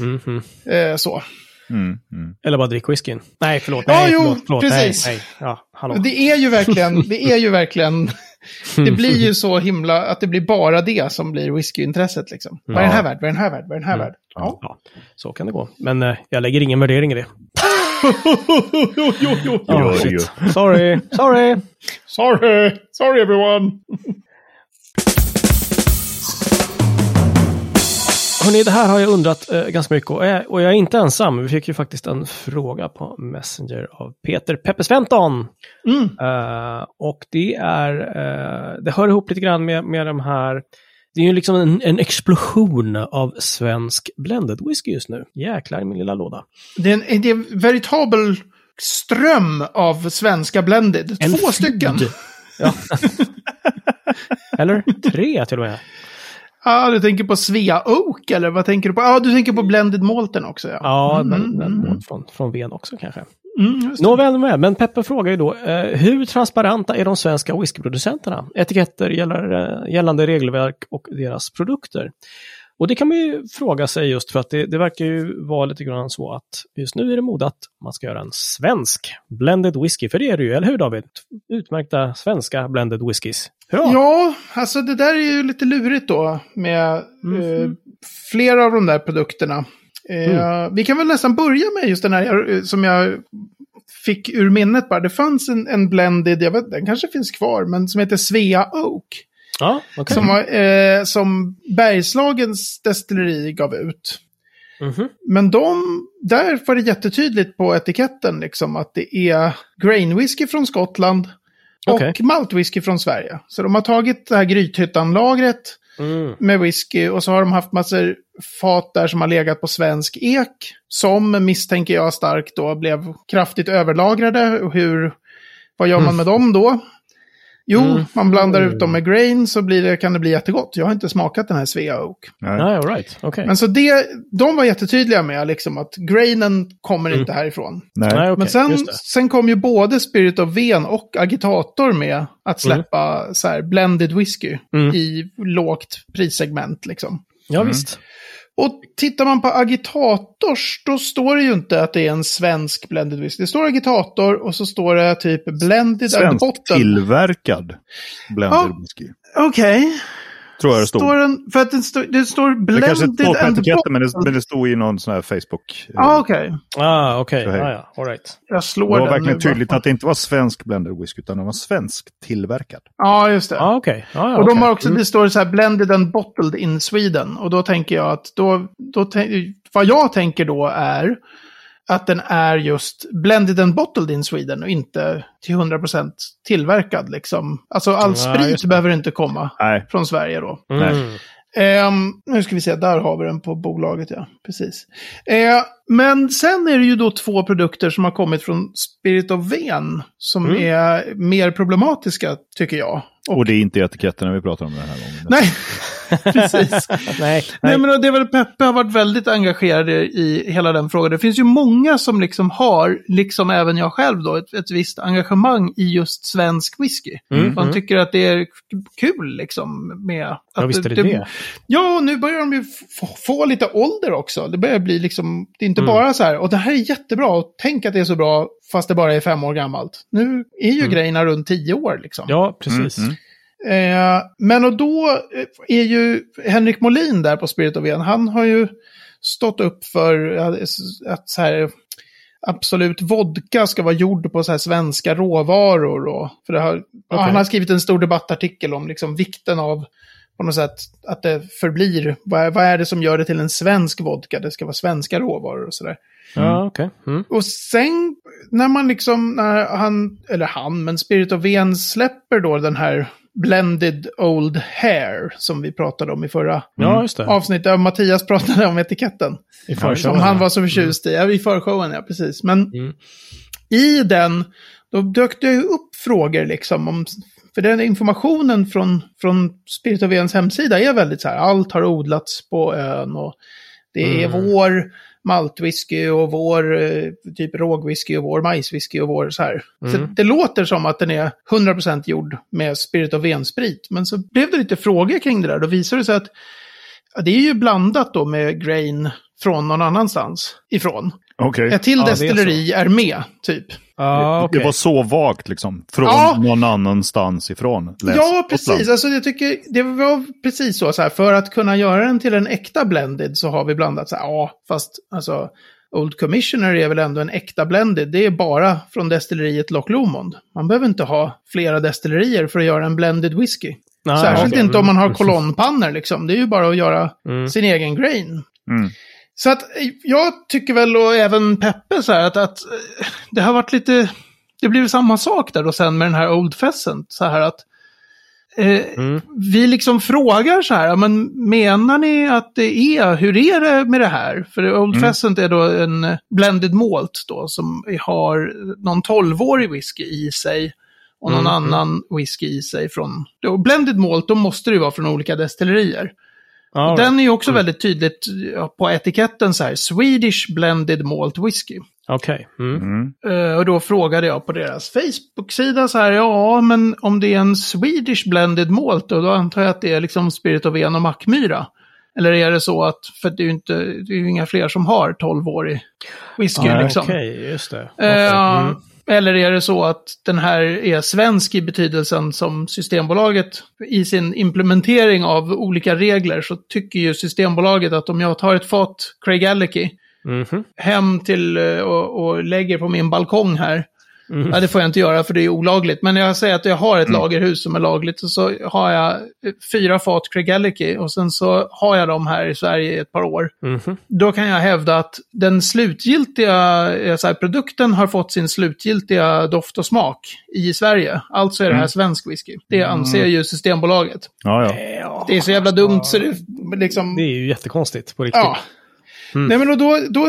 Mhm. Eh, så. Mm, mm. Eller bara drick whiskyn. Nej, förlåt. Ja, Nej, jo, förlåt, förlåt. precis. Nej, nej. Ja. Det är ju verkligen, det är ju verkligen, det blir ju så himla, att det blir bara det som blir whiskyintresset liksom. Vad är den här värd? Vad är den här värd? Vad är den här värd? Ja. Ja, så kan det gå. Men eh, jag lägger ingen värdering i det. jo, jo, jo, Oh. Sorry, sorry. Sorry, sorry everyone. Hörrni, det här har jag undrat eh, ganska mycket och, jag- och jag är inte ensam. Vi fick ju faktiskt en fråga på Messenger av Peter Peppe Sventon. Mm. Eh, och det är, eh, det hör ihop lite grann med, med de här, det är ju liksom en, en explosion av svensk blended whisky just nu. Jäklar i min lilla låda. Det är en, det är en veritabel ström av svenska blended. En Två stycken. flood. Ja. Eller tre till och med. Ja, du tänker på Svea Oak eller vad tänker du på? Ja, du tänker på blended malten också ja. Ja, Mm, den, mm, den mm. från, från Ven också kanske. Mm. Nåväl med, men Peppe frågar ju då, eh, hur transparenta är de svenska whiskyproducenterna? Etiketter gäller, eh, gällande regelverk och deras produkter. Och det kan man ju fråga sig just för att det, det verkar ju vara lite grann så att just nu är det mode att man ska göra en svensk blended whisky, för det är det ju, eller hur David? Utmärkta svenska blended whiskys. Hurra! Ja, alltså det där är ju lite lurigt då med eh, flera av de där produkterna. Eh, Vi kan väl nästan börja med just den här eh, som jag fick ur minnet bara. Det fanns en, en blended, jag vet den kanske finns kvar, men som heter Svea Oak. Ja, okej. Som, eh, som Bergslagens destilleri gav ut. Mhm. Men de, där var det jättetydligt på etiketten liksom att det är grain whisky från Skottland och Okej. maltwhisky från Sverige. Så de har tagit det här Grythyttan-lagret Mm. med whisky och så har de haft massor fat där som har legat på svensk ek. Som misstänker jag starkt då blev kraftigt överlagrade. Hur, vad gör man med dem då? Jo, Mm. man blandar ut dem med grain så blir det, kan det bli jättegott. Jag har inte smakat den här Svea Oak. Nej. Nej, all right. Okej. Men så det, de var jättetydliga med liksom att grainen kommer inte härifrån. Nej. Nej, okej, Men sen, sen kom ju både Spirit of Ven och Agitator med att släppa så här blended whisky Mm. i lågt prissegment liksom. Ja, visst. Och tittar man på Agitators, då står det ju inte att det är en svensk blended whisky. Det står Agitator och så står det typ blended Svensk tillverkad blended Ja. whisky. Okej. Tror jag det stod. Står den, för att det står, det står Det blended kanske inte står på and etiketten, men det, men det stod i någon sån här Facebook. Ja, okej. Ah, okej. Så här. Ah, ja, all right. Jag Det slår var den verkligen nu tydligt bara. att det inte var svensk blended whisky, utan den var svensk tillverkad. Ja, just det. Ah, okej. Ah, ja, Och de okej. har också, Mm. det står så här blended and bottled in Sweden. Och då tänker jag att då, då vad jag tänker då är att den är just blended and bottled in Sweden och inte till 100% tillverkad liksom. Alltså all Ja, sprit behöver inte komma Nej. från Sverige då. Mm. Ehm, nu ska vi se, där har vi den på bolaget, ja. Precis. Eh, men sen är det ju då två produkter som har kommit från Spirit of Ven som Mm. är mer problematiska, tycker jag. Och det är inte etiketterna vi pratar om den här gången. Nej, precis. Nej, nej. Nej, men det är väl Peppe har varit väldigt engagerad i hela den frågan. Det finns ju många som liksom har, liksom även jag själv då, ett, ett visst engagemang i just svensk whisky. Mm, Man mm. tycker att det är kul liksom med... Att Ja, visst är det det. Ja, och nu börjar de ju få, få lite ålder också. Det börjar bli liksom, det är inte Mm. bara så här, och det här är jättebra, och tänk att det är så bra fast det bara är fem år gammalt. Nu är ju Mm. grejerna runt tio år liksom. Ja, precis. Mm, mm. Eh, men och då eh, är ju Henrik Molin där på Spirit of Ven, han har ju stått upp för att så här, absolut vodka ska vara gjord på så här svenska råvaror. Och, för det har, ja, han har skrivit en stor debattartikel om liksom vikten av på något sätt att det förblir, vad är, vad är det som gör det till en svensk vodka? Det ska vara svenska råvaror och sådär. Ja, okej. Mm. Och sen när man liksom, när han, eller han, men Spirit of Ven släpper då den här Blended Old Hair som vi pratade om i förra Ja, avsnittet. Mattias pratade om etiketten. I Som förshowen, han ja. var så förtjust i. Ja, i förshowen, ja, precis. Men Mm. i den, då dök det ju upp frågor liksom om... För den informationen från, från Spirit of Vens hemsida är väldigt så här, allt har odlats på ön och det är Mm. vår maltwhisky och vår eh, typ rågwhisky och vår majswhisky och vår så här. Så Mm. det låter som att den är 100% gjord med Spirit of Ven-sprit. Men så blev det lite frågor kring det där. Då visade det sig att ja, det är ju blandat då med grain från någon annanstans ifrån. Okej. Ett till Ja, det är destilleri är, med, typ. Ja, okej. Det var så vagt liksom. Från Ja. någon annanstans ifrån. Läs Ja, precis. Alltså, jag tycker det var precis så, så här. För att kunna göra den till en äkta blended så har vi blandat så här, ja, fast alltså Old Commissioner är väl ändå en äkta blended. Det är bara från destilleriet Loch Lomond. Man behöver inte ha flera destillerier för att göra en blended whisky. Nej, Särskilt okej. inte om man har kolonnpannor liksom. Det är ju bara att göra Mm. sin egen grain. Mm. Så att eh, jag tycker väl, och även Peppe, så här, att, att eh, det har varit lite... Det blir samma sak där då sen med den här Old Pheasant. Så här att eh, Mm. vi liksom frågar så här, men menar ni att det är, hur är det med det här? För Old Pheasant är då en blended malt då som har någon 12-årig whisky i sig. Och någon Mm, annan whisky i sig från... Då, blended malt, då måste det ju vara från olika destillerier. Och Den är ju också väldigt tydligt på etiketten så här, Swedish blended malt whisky. Okej. Mm. Mm. Eh, och då frågade jag på deras Facebook-sida så här, ja men om det är en Swedish blended malt då, då antar jag att det är liksom Spirit of En och Mackmyra. Eller är det så att, för det är ju inte, det är ju inga fler som har 12-årig whisky Ja, liksom. Okej, just det. Eh, Okej. Mm. Eller är det så att den här är svensk i betydelsen som Systembolaget i sin implementering av olika regler så tycker ju Systembolaget att om jag tar ett fat Craig Alecky Mhm. hem till eh, och, och lägger på min balkong här. Mhm. Ja, det får jag inte göra för det är olagligt. Men jag säger att jag har ett lagerhus som är lagligt och så har jag fyra fat Craig och sen så har jag dem här i Sverige i ett par år. Mhm. Då kan jag hävda att den slutgiltiga eh, så här, produkten har fått sin slutgiltiga doft och smak i Sverige. Alltså är det här svensk whisky. Det anser ju Systembolaget. Ja, ja. Det är så jävla dumt så det liksom... det är ju jättekonstigt på riktigt. Ja. Nej men då, då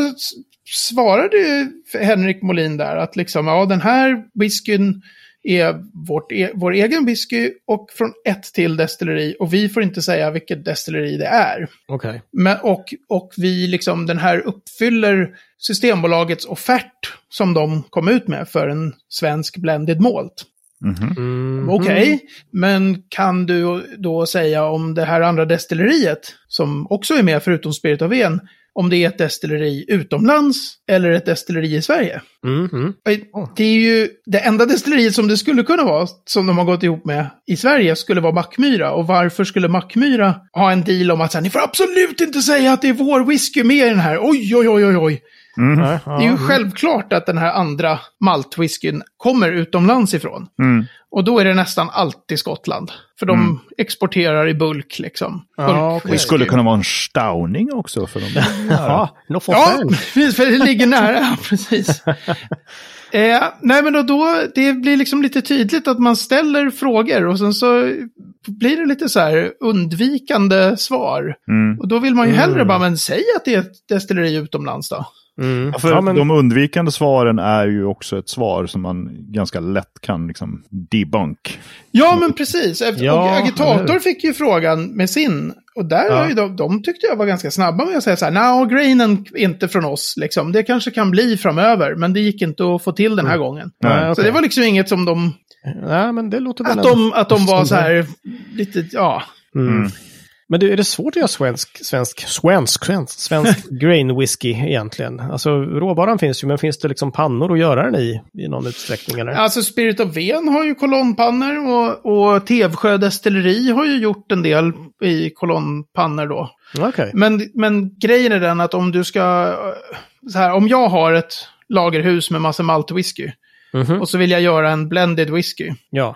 svarade ju Henrik Molin där att liksom, ja den här whiskyn är vårt e vår egen whisky och från ett till destilleri och vi får inte säga vilket destilleri det är. Okej. Men, och, och vi liksom, den här uppfyller Systembolagets offert som de kom ut med för en svensk blended malt. Mm. Okej, men kan du då säga om det här andra destilleriet, som också är med förutom Spirit of En, om det är ett destilleri utomlands eller ett destilleri i Sverige? Mm. Mm. Det är ju det enda destilleriet som det skulle kunna vara, som de har gått ihop med i Sverige, skulle vara Mackmyra. Och varför skulle Mackmyra ha en deal om att så här, ni får absolut inte säga att det är vår whisky med i den här. Oj, oj, oj, oj, oj. Ja, ja. Det är ju självklart att den här andra maltwhiskyn kommer utomlands ifrån. Mm. Och då är det nästan alltid Skottland. För de exporterar i bulk liksom. Ja, Bulk okej. Det skulle kunna vara en stauning också för dem. Ja, no Ja, precis, för det ligger nära, precis. Eh, nej, men då, då, det blir liksom lite tydligt att man ställer frågor och sen så blir det lite så här undvikande svar. Mm. Och då vill man ju hellre bara, men säg att det är ett destilleri utomlands då. Mm. Ja, för Ja, men, De undvikande svaren är ju också ett svar som man ganska lätt kan liksom debunk. Ja, men precis. Efter- Ja, Agitator fick ju frågan med sin. Och där Ja. de, de tyckte jag var ganska snabba med att säga så här, nej, grainen är inte från oss, liksom. Det kanske kan bli framöver, men det gick inte att få till den här gången. Nej, Så okej. det var liksom inget som de, Nej, men det låter väl att de, att de var så här, lite, ja. Mm. Men du, är det svårt att göra svensk, svensk, svensk, svensk, svensk grain whisky egentligen? Alltså råvaran finns ju, men finns det liksom pannor att göra den i, i någon utsträckning eller? Alltså Spirit of Ven har ju kolonnpannor och, och Tevsjö destilleri har ju gjort en del i kolonnpannor då. Okej. Men, men grejen är den att om du ska, så här, om jag har ett lagerhus med massa maltwhisky Mhm. och så vill jag göra en blended whisky. Ja.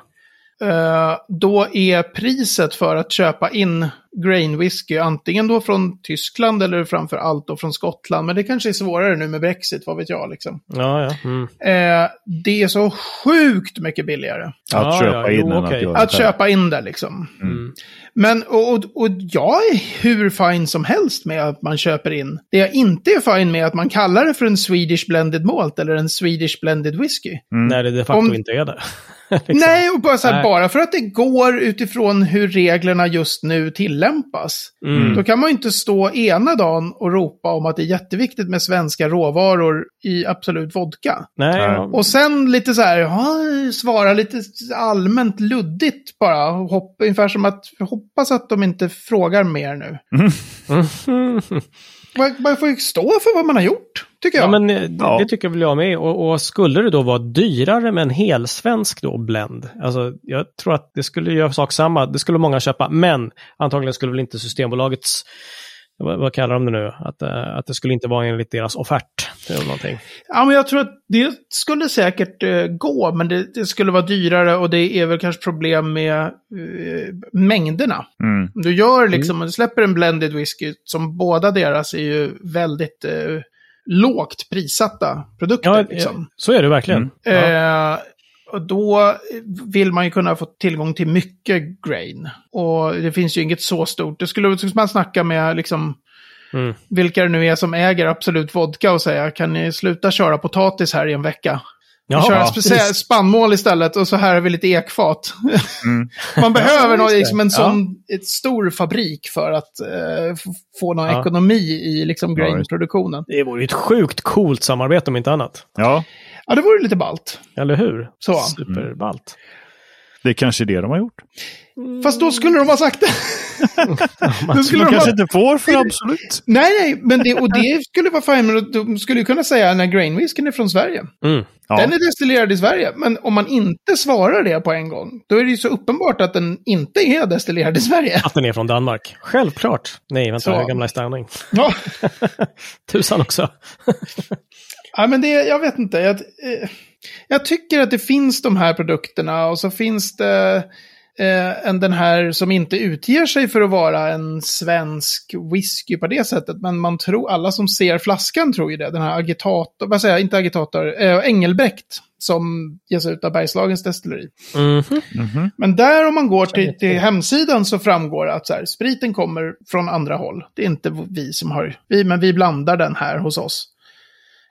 eh, då är priset för att köpa in grain whisky antingen då från Tyskland eller framför allt då från Skottland. Men det kanske är svårare nu med Brexit, vad vet jag liksom. Ja, ja. Mm. Eh, det är så sjukt mycket billigare Att Ja, köpa ja, in jo, okej. att att köpa in det liksom. Mm. Men, och, och, och jag är hur fin som helst med att man köper in. Det jag inte är fin med är att man kallar det för en Swedish blended malt eller en Swedish blended whisky. När det de facto Om- inte är det. Liksom. Nej, och bara, så här, Nej. bara för att det går utifrån hur reglerna just nu tillämpas. Mm. Då kan man ju inte stå ena dagen och ropa om att det är jätteviktigt med svenska råvaror i Absolut Vodka. Nej. Och sen lite så här, ja, svara lite allmänt luddigt bara. Hopp, ungefär som att hoppas att de inte frågar mer nu. Man, man får ju stå för vad man har gjort, tycker jag. Ja, men eh, det, Ja. det tycker väl jag med. Och, och skulle det då vara dyrare med en helsvensk då blend? Alltså, jag tror att det skulle göra sak samma. Det skulle många köpa, men antagligen skulle väl inte Systembolagets vad, vad kallar de det nu? Att, eh, att det skulle inte vara enligt deras offert. Eller någonting. Ja, men jag tror att det skulle säkert eh, gå, men det, det skulle vara dyrare och det är väl kanske problem med eh, mängderna. Mm. Du gör liksom, du släpper en blended whisky som båda deras är ju väldigt eh, lågt prissatta produkter. Ja, liksom. så är det verkligen. Ja. Och då vill man ju kunna få tillgång till mycket grain. Och det finns ju inget så stort. Det skulle man snacka med liksom Mm. vilka det nu är som äger Absolut Vodka och säga kan ni sluta köra potatis här i en vecka? Jaha, köra ja, speciellt spannmål istället och så här har vi lite ekfat. Mm. Man behöver det. liksom en Ja. sån ett stor fabrik för att eh, få någon Ja. ekonomi i liksom Ja, grainproduktionen. Det vore ju ett sjukt coolt samarbete om inte annat. Ja, Ja, det vore lite ballt. Eller hur? Så. Superballt. det är kanske det de har gjort. Fast då skulle de ha sagt det. då skulle De de ha... kanske inte får för absolut. Nej, nej, men det, och det skulle vara fint. Men de skulle ju kunna säga när grainwhiskyn är från Sverige. Mm. Ja. Den är destillerad i Sverige. Men om man inte svarar det på en gång, då är det ju så uppenbart att den inte är destillerad i Sverige. Att den är från Danmark. Självklart. Nej, vänta, Så. jag är gamla stanning. Ja, Tusan också. ja men det, jag vet inte. Jag, eh, jag tycker att det finns de här produkterna och så finns det eh, en, den här som inte utger sig för att vara en svensk whisky på det sättet. Men man tror, alla som ser flaskan tror ju det. Den här agitator, vad säger jag, inte agitator, eh, Engelbrekt. Som ges ut av Bergslagens destilleri. Mhm. Mhm. Men där om man går till, till hemsidan så framgår att så här, spriten kommer från andra håll. Det är inte vi som har, vi, men vi blandar den här hos oss.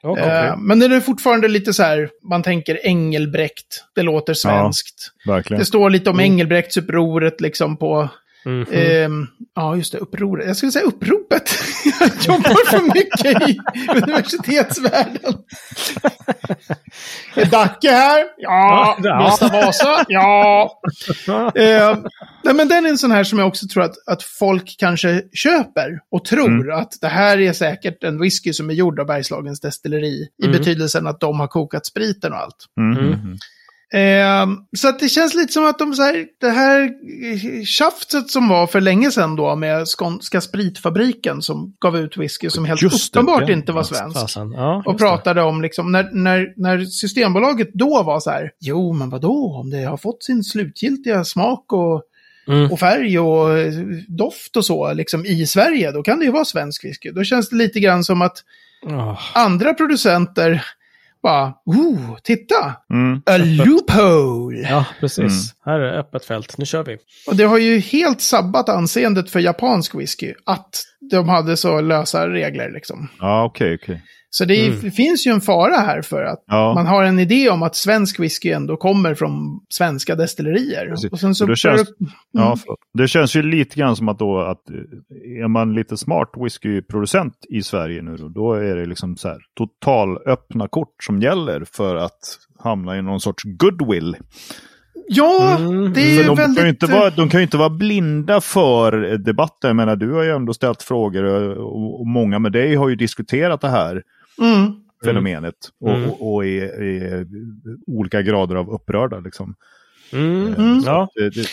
Eh, men den är fortfarande lite så här, man tänker Engelbrekt, det låter svenskt. Verkligen. Det står lite om Engelbrektsupproret liksom på, Mhm. ehm, ja just det, upproret. Jag skulle säga uppropet. Jag jobbar för mycket i universitetsvärlden. Är Dacke här? Ja. Ja. Gustav Vasa? Ja. Eh, nej, men den är en sån här som jag också tror att, att folk kanske köper och tror att det här är säkert en whisky som är gjord av Bergslagens destilleri. I Mm. betydelsen att de har kokat spriten och allt. Mm. Eh, så att det känns lite som att de så här, det här tjafset som var för länge sedan då med Skånska spritfabriken som gav ut whisky som helt Just det, uppenbart den. inte var svensk. Ja, Och just det. pratade om liksom, när, när, när Systembolaget då var så här, jo men vadå, om det har fått sin slutgiltiga smak och, Mm. och färg och eh, doft och så liksom i Sverige, då kan det ju vara svensk whisky. Då känns det lite grann som att Åh. andra producenter bara, oh, titta, Mm. a loophole. Ja, precis. Här är öppet fält. Nu kör vi. Och det har ju helt sabbat anseendet för japansk whisky, att de hade så lösa regler liksom. Ja, okej, okej. Så det Mm. finns ju en fara här för att Ja. man har en idé om att svensk whisky ändå kommer från svenska destillerier. Precis. Och sen så Och det känns- börjar- Ja, förlåt. Det känns ju lite grann som att då att eh, är man lite smart whiskyproducent i Sverige nu då, då är det liksom så här total öppna kort som gäller för att hamna i någon sorts goodwill. Ja, Mm. det är ju de, väldigt... kan ju inte vara, de kan ju inte vara blinda för debatten. Jag menar, du har ju ändå ställt frågor och, och många med dig har ju diskuterat det här Mm. fenomenet. Mm. Och, och, och är, är olika grader av upprörda. Liksom. Mm. Mm. Ja. Det, det,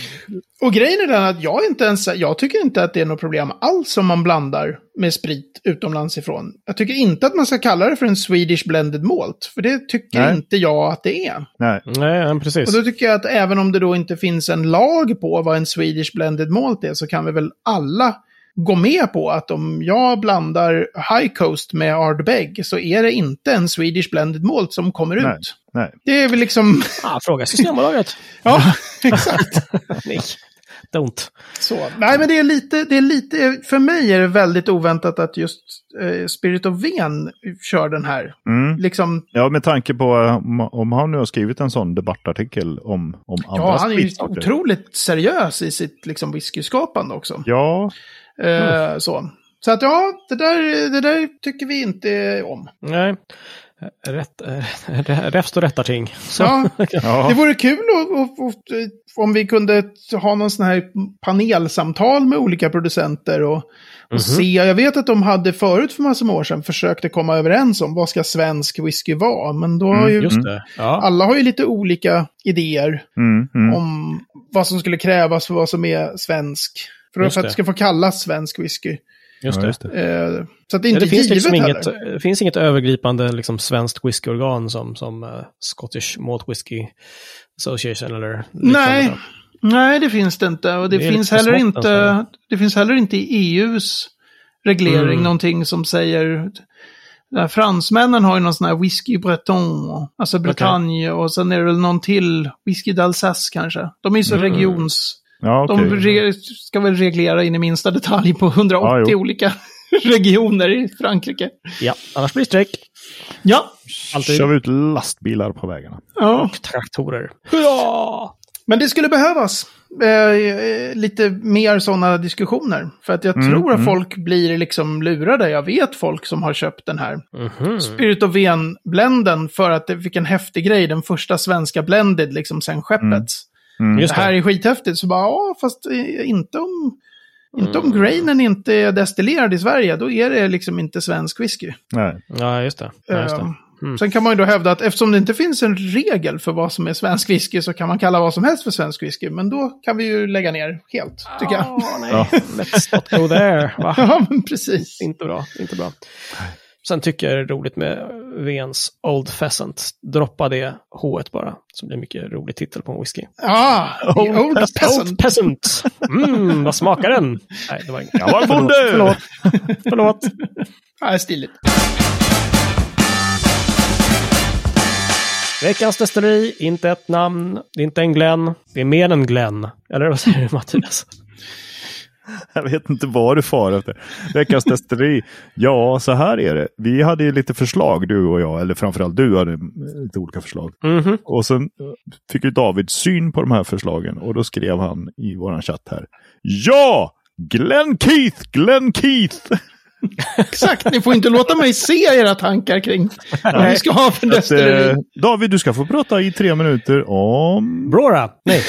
Och grejen är den att jag inte ens, jag tycker inte att det är något problem alls om man blandar med sprit utomlands ifrån. Jag tycker inte att man ska kalla det för en Swedish blended malt, för det tycker Nej. inte jag att det är. nej, Nej, precis. Och då tycker jag att även om det då inte finns en lag på vad en Swedish blended malt är, så kan vi väl alla gå med på att om jag blandar High Coast med Ardbeg så är det inte en Swedish blended malt som kommer Nej. ut. nej. Det är väl liksom, Ah, fråga Systembolaget. ja, exakt. Don't. Så. Nej, men det är lite, det är lite, för mig är det väldigt oväntat att just eh, Spirit of Ven kör den här. Mm. Liksom, Ja, med tanke på om, om han nu har skrivit en sån debattartikel om, om andra ja, han är ju otroligt seriös i sitt liksom, whiskyskapande också. Ja, Eh, så. så att ja, det där, det där tycker vi inte om. Nej. Rätt, äh, räfst och rättarting. Så. Ja, det vore kul att, att, att, om vi kunde ha någon sån här panelsamtal med olika producenter och, och se. Jag vet att de hade förut för massor år sedan försökte komma överens om vad ska svensk whisky vara. Men då har ju, Just det. Ja. alla har ju lite olika idéer Mm, mm. om vad som skulle krävas för vad som är svensk. För att det. det ska få kallas svensk whisky. Just Ja, det. just det. Eh, så att det är Ja, inte det, finns givet liksom inget, det finns inget övergripande liksom, svenskt whiskyorgan som, som eh, Scottish Malt Whisky Association eller. Nej, nej det finns det inte. Och det, Det finns heller smått inte, nästan. det finns heller inte i EUs reglering Mm. någonting som säger... Där fransmännen har ju någon sån här whisky breton, alltså Bretagne, och sen är det väl någon till, whisky d'Alsace kanske. De är ju så Mm. regions... Ja, okej. De ska väl reglera in i minsta detalj på 180 Ja, olika regioner i Frankrike. Ja, annars blir det strejk. Ja. Alltid. Kör vi ut lastbilar på vägarna. ja. Traktorer. Ja! Men det skulle behövas eh, lite mer sådana diskussioner. För att jag Mm, tror att mm. folk blir liksom lurade. Jag vet folk som har köpt den här Mhm. Spirit of Ven-blenden för att det fick en häftig grej. Den första svenska blended liksom sen skeppets. Mm. Just det här är skithäftigt. Så bara, ja, fast eh, inte om... Inte Mm. om grainen inte är destillerad i Sverige, då är det liksom inte svensk whisky. Nej. Ja, just det. Ja, just det. Ehm, Mm. Sen kan man ju då hävda att eftersom det inte finns en regel för vad som är svensk whisky så kan man kalla vad som helst för svensk whisky. Men då kan vi ju lägga ner helt, tycker jag. Åh, nej. Ja. Let's not go there. Va? Ja, men precis. Inte bra. Inte bra. Sen tycker jag det är roligt med Vens Old Pheasant. Droppa det H bara. Så blir det mycket rolig titel på en whisky. Ah, Old old peasant. peasant. Old Peasant! Mm, vad smakar den? Nej, det var inget. Jag var bonde! Förlåt. Förlåt. Ja, det är stiligt. Veckans destilleri, inte ett namn, det är inte en Glenn, det är mer än Glenn. Eller vad säger du Mattias? Jag vet inte vad du far efter. Veckans destilleri. Ja, så här är det. Vi hade ju lite förslag, du och jag. Eller framförallt du hade lite olika förslag. Mhm. Och sen eh, fick ju David syn på de här förslagen. Och då skrev han i våran chatt här. Ja! Glenn Keith! Glenn Keith! Exakt, ni får inte låta mig se era tankar kring vad vi ska ha för Att, eh. David, du ska få prata i tre minuter om... Brora! Nej.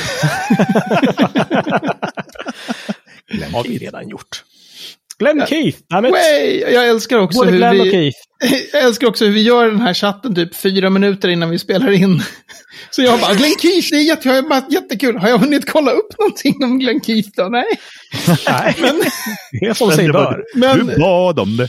Glenn har vi redan gjort. Glenn Keith! Damn it. Way! Jag älskar också Både hur Glenn och vi... Keith. Jag älskar också hur vi gör den här chatten typ fyra minuter innan vi spelar in. Så jag bara, Glenn Keith, det är jätte, jag bara, jättekul. Har jag hunnit kolla upp någonting om Glenn Keith då? Nej. Nej, det är som sig bör. Men Du bad om det.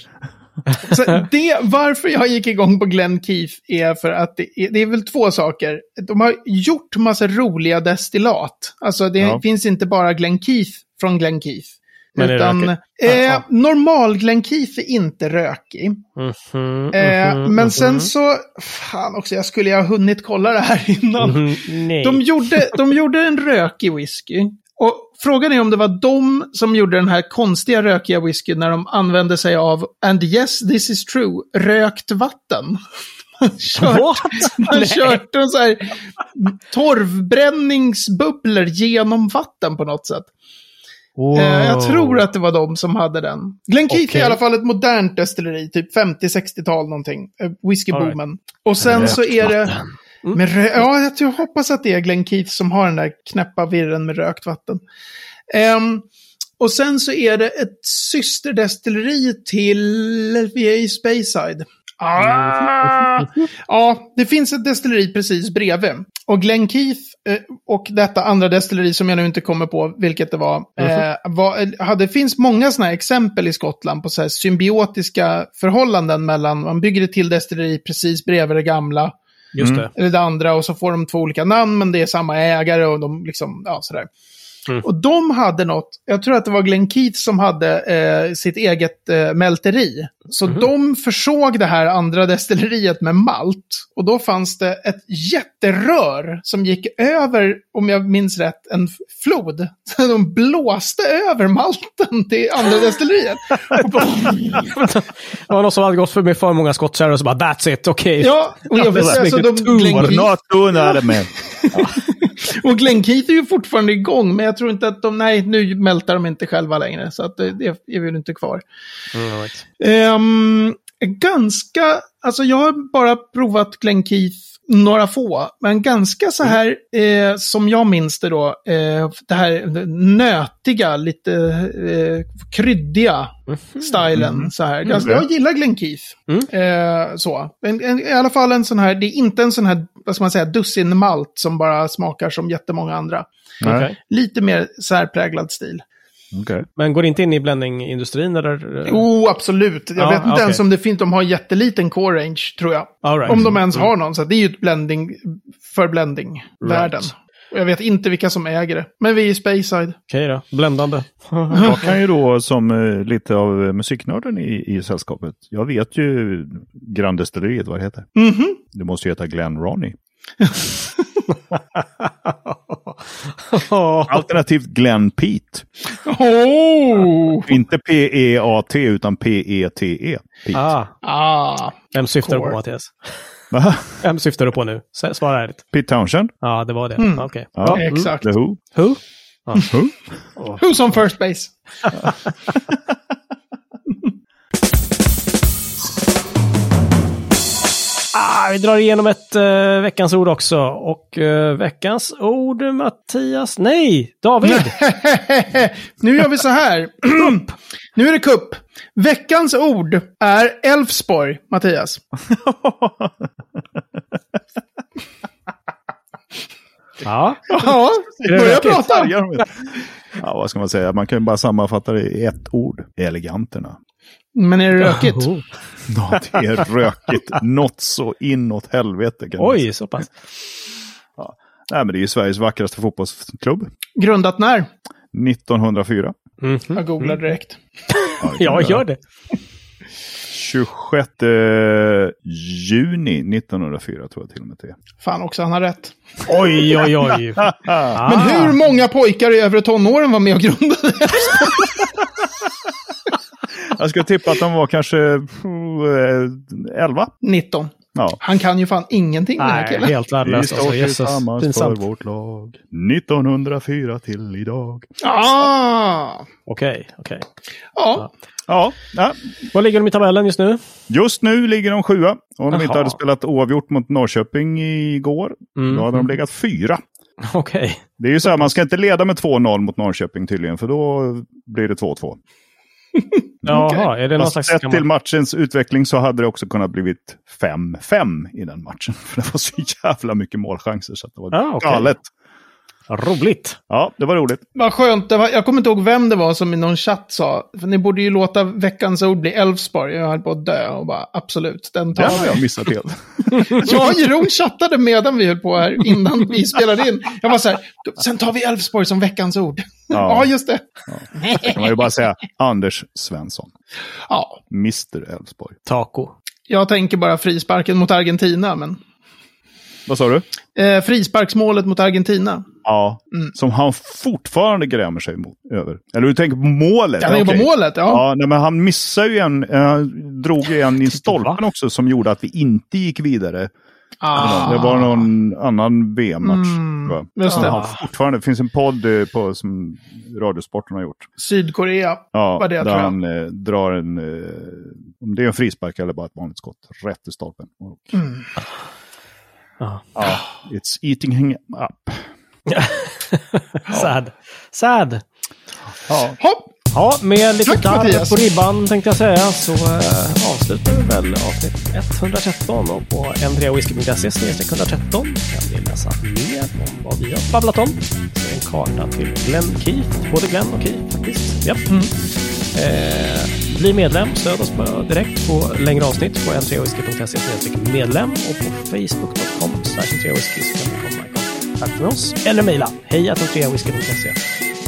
så det, varför jag gick igång på Glenn Keith är för att det är, det är väl två saker. De har gjort massa roliga destillat. Alltså det Ja. finns inte bara Glenn Keith från Glenn Keith. Men utan eh, Ja, ja. normal Glenn Keith är inte rökig. Mhm, Eh, mhm, men mhm. sen så, fan också, jag skulle ha hunnit kolla det här innan. Nej. De gjorde, de gjorde en rökig whisky. Och frågan är om det var de som gjorde den här konstiga rökiga whisky när de använde sig av, and yes, this is true, rökt vatten. Man kört, What? man kört en så här torvbränningsbubblor genom vatten på något sätt. Wow. Eh, jag tror att det var de som hade den. Glen Keith Okej. är i alla fall ett modernt destilleri, typ 50-60-tal någonting. Eh, Whiskyboomen. Och sen Rökt så är det... vatten. Mm. Med rö- ja, jag, hoppas att det är Glen Keith som har den där knäppa virren med rökt vatten. Ehm, och sen så är det ett systerdestilleri till vi är i Speyside. Ah! Ja, det finns ett destilleri precis bredvid. Och Glen Keith eh, och detta andra destilleri som jag nu inte kommer på vilket det var. Eh, var hade, det finns många sådana här exempel i Skottland på så här symbiotiska förhållanden mellan, man bygger ett till destilleri precis bredvid det gamla Just Mm. det. eller det andra och så får de två olika namn men det är samma ägare och de liksom, ja sådär. Mm. Och de hade något, jag tror att det var Glenn Keith som hade eh, sitt eget eh, mälteri. Så Mhm. de försåg det här andra destilleriet med malt. Och då fanns det ett jätterör som gick över, om jag minns rätt, en flod. Så de blåste över malten till andra destilleriet. Det var någon som hade gått förbi för många skottkärror och så bara that's it, okej. Ja, och jag är alltså, mycket de. Glenn? Och Glenn Keith är ju fortfarande igång, men jag tror inte att de, nej, nu mältar de inte själva längre, så att det, det är väl inte kvar. Mm, right. Ehm, är ganska, alltså jag har bara provat Glen Keith några få, men ganska så här, eh, som jag minns det då, eh, det här nötiga, lite eh, kryddiga stilen. Så här. Ganska, jag gillar Glen Keith. Eh, så. En, en, I alla fall en sån här, det är inte en sån här, vad ska man säga, dussin malt som bara smakar som jättemånga andra. Okej. Lite mer särpräglad stil. Okej. Men går inte in i blendingindustrin eller? Jo, absolut. Jag Ja, vet inte okej. ens om det finns, de har jätteliten core range, tror jag. Right. Om de ens har någon, så det är ju ett blending för blending-världen. Right. Jag vet inte vilka som äger det. Men vi är i Speyside. Okej då, bländande. Jag kan ju då som eh, lite av musiknörden i, i sällskapet. Jag vet ju Grandestilleriet, vad det heter. Mhm. Det måste ju heta Glen Ronny. Alternativt Glen Pete. Oh! Inte P-E-A-T utan P-E-T-E. Pete. ah, Ah. vem syftar du på. Mattias? Va? Vem syftar du på nu? Svara ärligt. Pete Townshend? Ja, det var det. Mm. Okej. Ja. Ja. Exakt. The Who? Who? Who? Who's on first base? Ah, vi drar igenom ett uh, veckans ord också. Och eh, veckans ord, Mattias. Nej, David! nu gör vi så här. nu är det kupp. Veckans ord är Elfsborg, Mattias. ja. Ja, börja prata. Ja, vad ska man säga? Man kan ju bara sammanfatta det i ett ord. Eleganterna. Men är det rökigt? Oh. Ja, det är rökigt. Något så inåt helvete. Kan. Oj, så pass. Nej, men det är ju Sveriges vackraste fotbollsklubb. Grundat när? 1904. Mhm. Jag googlar direkt. Ja, Ja, man gör det. 26 juni 1904 tror jag till och med det. Fan också, han har rätt. Oj, oj, oj. Ah. Men hur många pojkar i övre tonåren var med och grundade det? Jag skulle tippa att de var kanske eh, 11. 19. Ja. Han kan ju fan ingenting den här Nej, killen. helt Vi värdelöst. står Alltså, Jesus. tillsammans för Pinsamt. vårt lag. 1904 till idag. Ah! Okej, okej. Ja, Ja, ja, Var ligger de i tabellen just nu? just nu ligger de sjua. Om de inte hade spelat oavgjort mot Norrköping igår, Mm. då hade de legat fyra. Okej. Det är ju så här, man ska inte leda med 2-0 mot Norrköping tydligen, för då blir det 2-2. Jaha, är det någon slags... sett till matchens utveckling så hade det också kunnat blivit 5-5 i den matchen. För det var så jävla mycket målchanser så att det var Ah, okej. galet. Roligt. Ja, det var roligt. vad skönt. Det var, jag kommer inte ihåg vem det var som i någon chatt sa. För ni borde ju låta veckans ord bli Elfsborg. Jag höll på att dö och bara absolut, den tar Det har vi. jag missat helt. Jag och Jeroen chattade medan vi höll på här innan vi spelade in. Jag var så här, sen tar vi Elfsborg som veckans ord. Ja, Ja. just det. kan man ju bara säga Anders Svensson. Ja, Mr Elfsborg. Taco. jag tänker bara frisparken mot Argentina, men... Vad sa du? Eh, frisparksmålet mot Argentina. Ja, Mm. som han fortfarande grämer sig mot, över. Eller du tänker på målet? Jag tänker Okej. på målet, ja. Ja, nej, men han missade ju en, eh, drog ju en i stolpen också som gjorde att vi inte gick vidare. Ah. Det var någon annan VM-match. Mm, just det. Ja, fortfarande, det finns en podd eh, på, som Radiosporten har gjort. Sydkorea. Ja, Var det, där tror jag. han eh, drar en, eh, om det är en frispark eller bara ett vanligt skott, rätt i stolpen. Och, Mm. Ja. ja, it's eating him up. Sad. Sad. Ja. Hopp! Ja, med lite Tack, darr på ribban tänkte jag säga så eh, avslutar vi väl avsnitt 113 och på n3whisky.se snedstreck 113 kan ni läsa mer om vad vi har babblat om. Så en karta till Glenn Keith, både Glenn och Keith faktiskt. Japp. Eh, bli medlem, stöd oss bara direkt på längre avsnitt på n3whisky.se snedstreck medlem och på facebook.com n3whisky så kan ni komma i kontakt med oss eller mejla hej n3whisky.se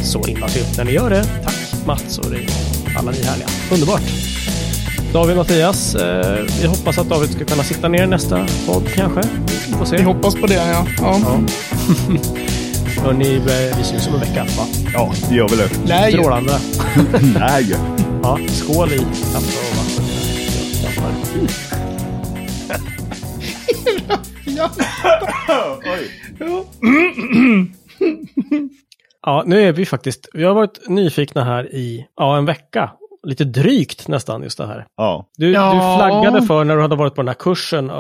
så himla trevligt när ni gör det. Tack Mats och och alla ni härliga. Underbart! David och Mattias, eh, vi hoppas att David ska kunna sitta ner nästa podd kanske. Vi får se. Vi hoppas på det, ja. ja. Ja. Hörni, vi syns om en vecka. Va? ja, det gör väl det. Nej. Strålande. Nej. Ja, skål i kaffe och vatten. Ja. Nu är vi faktiskt, vi har varit nyfikna här i ja, en vecka lite drygt nästan just det här. Ja. Du, Ja. du flaggade för när du hade varit på den här kursen,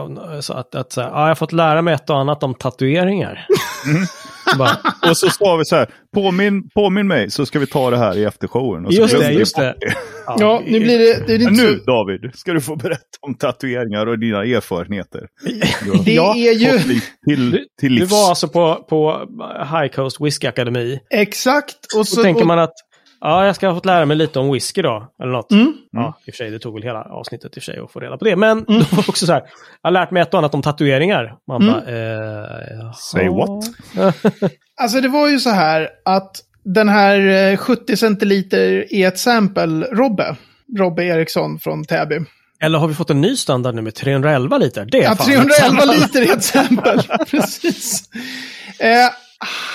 så att, att så här, ja, jag har fått lära mig ett och annat om tatueringar. Bara, Och så sa vi så här, påminn, påminn mig så ska vi ta det här i eftershowen. Och så just det, just det. Ja, nu blir det... det inte nu så, David, ska du få berätta om tatueringar och dina erfarenheter. Du det Ja, är ju... till, till Du livs. var alltså på, på High Coast Whisky Academy. Exakt. Och Så så... tänker och- man att ja, jag ska ha fått lära mig lite om whisky då. Eller något. Mm. Ja, i och för sig, det tog väl hela avsnittet i och för sig att få reda på det. Men då var också så här, jag har lärt mig ett och annat om tatueringar. Man Mm. bara, eh. Say what? Alltså det var ju så här att den här eh, 70 centiliter är ett sample Robbe. Robbe Eriksson från Täby. Eller har vi fått en ny standard nu med 311 liter? Det är Ja, fan 311 ett liter är ett sample. Precis. Eh,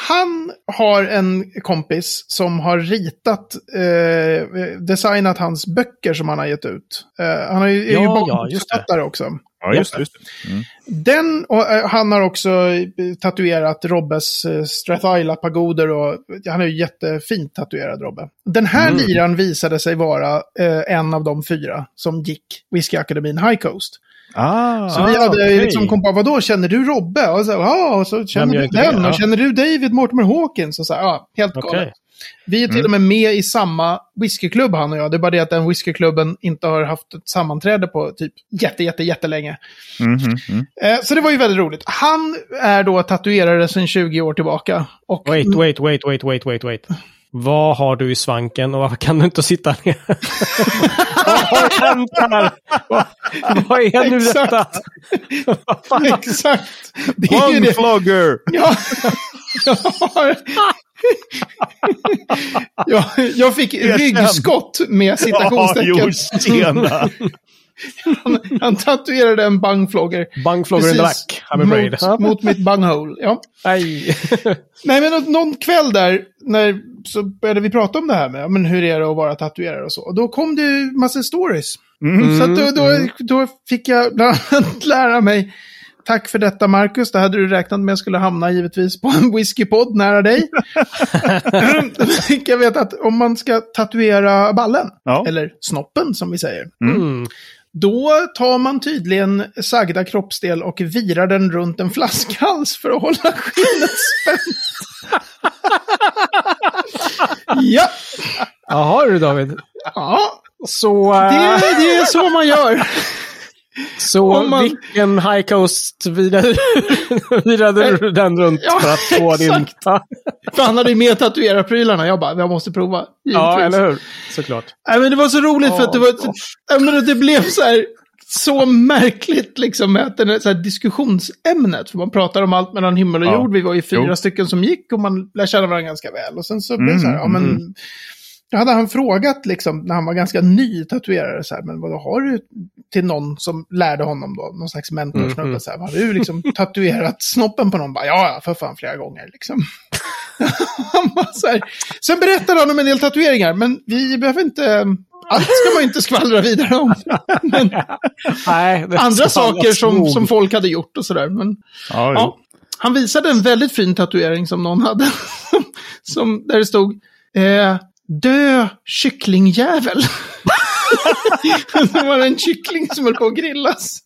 han har en kompis som har ritat, eh, designat hans böcker som han har gett ut. Eh, han är ju, är Ja, ju ja, det. barnförfattare också. Ja, just det. Just det. Mm. Den, och eh, han har också eh, tatuerat Robbes eh, Strathyla pagoder och han är ju jättefint tatuerad Robbe. Den här Mm. liran visade sig vara eh, en av de fyra som gick Whisky Akademin High Coast. Ah, Så vi Ah, hade okej. liksom kom på, vadå, känner du Robbe? Och så, ja, och så känner du den, och känner du David Mortimer Hawkins? Och så, ja, helt galet. Okej. Vi är till och med med i samma whiskyklubb han och jag. Det är bara det att den whiskyklubben inte har haft ett sammanträde på typ jätte, jätte, jättelänge. Mhm, mm. Eh, så det var ju väldigt roligt. Han är då tatuerare sedan 20 år tillbaka. Och Wait, wait, wait, wait, wait, wait, wait. Vad har du i svanken och varför kan du inte sitta ner? vad har hänt här? Vad, vad är nu Exakt. detta? Exakt. Det är ju det. Flogger! Ja, jag, jag, fick ryggskott med Ja, citationstecken. jo, tjena! han, han tatuerade en bangflogger. Bangflogger in back. I'm. Mot, mot mitt bunghole. Ja. Nej. Nej, men nå- någon kväll där, när, så började vi prata om det här med men hur är det att vara tatuerare och så. Och då kom det ju massa stories. Mm. Så att då, då, då fick jag bland annat lära mig Tack för detta Marcus, det hade du räknat med skulle hamna givetvis på en whiskypodd nära dig. Då fick jag veta att om man ska tatuera ballen, Ja. eller snoppen som vi säger, Mm. Då tar man tydligen sagda kroppsdel och virar den runt en flaskhals för att hålla skinnet spänt. ja, Jaha du David. ja Så, det, äh, det är så man gör. Så man- vilken high coast virade, virade du den runt Ja, för att få din... exakt. För han hade ju med tatuerarprylarna. Jag bara, jag måste prova. Ja, givetvis. eller hur? Såklart. Nej, men det var så roligt för att det var... Åh, Ja, men det blev så här... Så märkligt liksom med att den är så här diskussionsämnet. För man pratar om allt mellan himmel och Ja. jord. Vi var ju fyra Jo. stycken som gick och man lär känna varandra ganska väl. Och sen så blev det så här, ja Mm, men... Då hade han frågat liksom, när han var ganska ny tatuerare, så här, men vad har du till någon som lärde honom då, någon slags mentorsnubbe, Mm, mm. har du liksom tatuerat snoppen på någon? Bara, ja, för fan flera gånger liksom. Så här. Sen berättade han om en del tatueringar, men vi behöver inte... Allt ska man inte skvallra vidare om. Men Nej, andra saker som, som folk hade gjort och sådär. Men Ja, ja, han visade en väldigt fin tatuering som någon hade. som, där det stod eh, Dö kycklingjävel. det var en kyckling som höll på att grillas.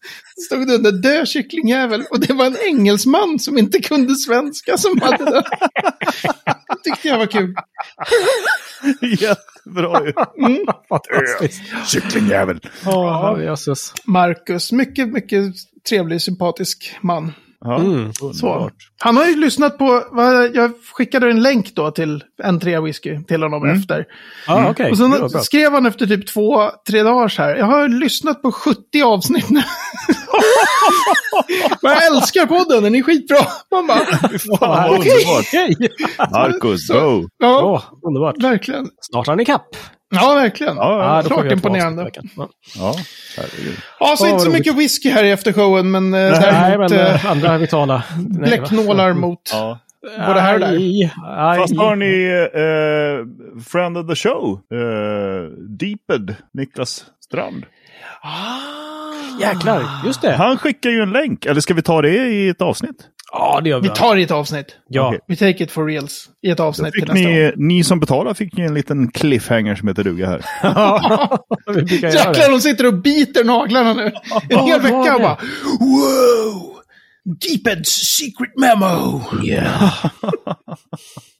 Stod det under dö kycklingjävel. Och det var en engelsman som inte kunde svenska som hade det. Det tyckte jag var kul. Jättebra ju. Fantastiskt. Kycklingjävel. Jösses. Marcus, mycket, mycket trevlig, sympatisk man. Ja, Mm. Så. Han har ju lyssnat på, vad, jag skickade en länk då till en tre whisky till honom efter. Ja, okej. Och Det var sen skrev han efter typ två, tre dagar så här. Jag har lyssnat på 70 avsnitt nu. Jag älskar podden, den är skitbra. Man bara, fan underbart. Hej! Marcus, go! ja, Åh, underbart. verkligen. Snart har ni kapp. Ja, verkligen. Ja, får klart imponerande. Ja. Ja, så inte så mycket whisky här i eftershowen, men eh, Nej, däremot men eh, eh, andra vitala. Bläcknålar mot... Ja. Både här och där. Aj, aj. Fast har ni eh, Friend of the Show, eh, Deeped, Niklas Strand. Ah, Jäklar, just det. Han skickar ju en länk. Eller ska vi ta det i ett avsnitt? Ja, det gör vi. Vi tar det i ett avsnitt. Ja. Okej. Vi take it for reals i ett avsnitt till nästa ni, gång. ni som betalar fick ju en liten cliffhanger som heter duga här. Jäklar, de sitter och biter naglarna nu. En hel vecka och bara wow! Deepeds secret memo! Yeah.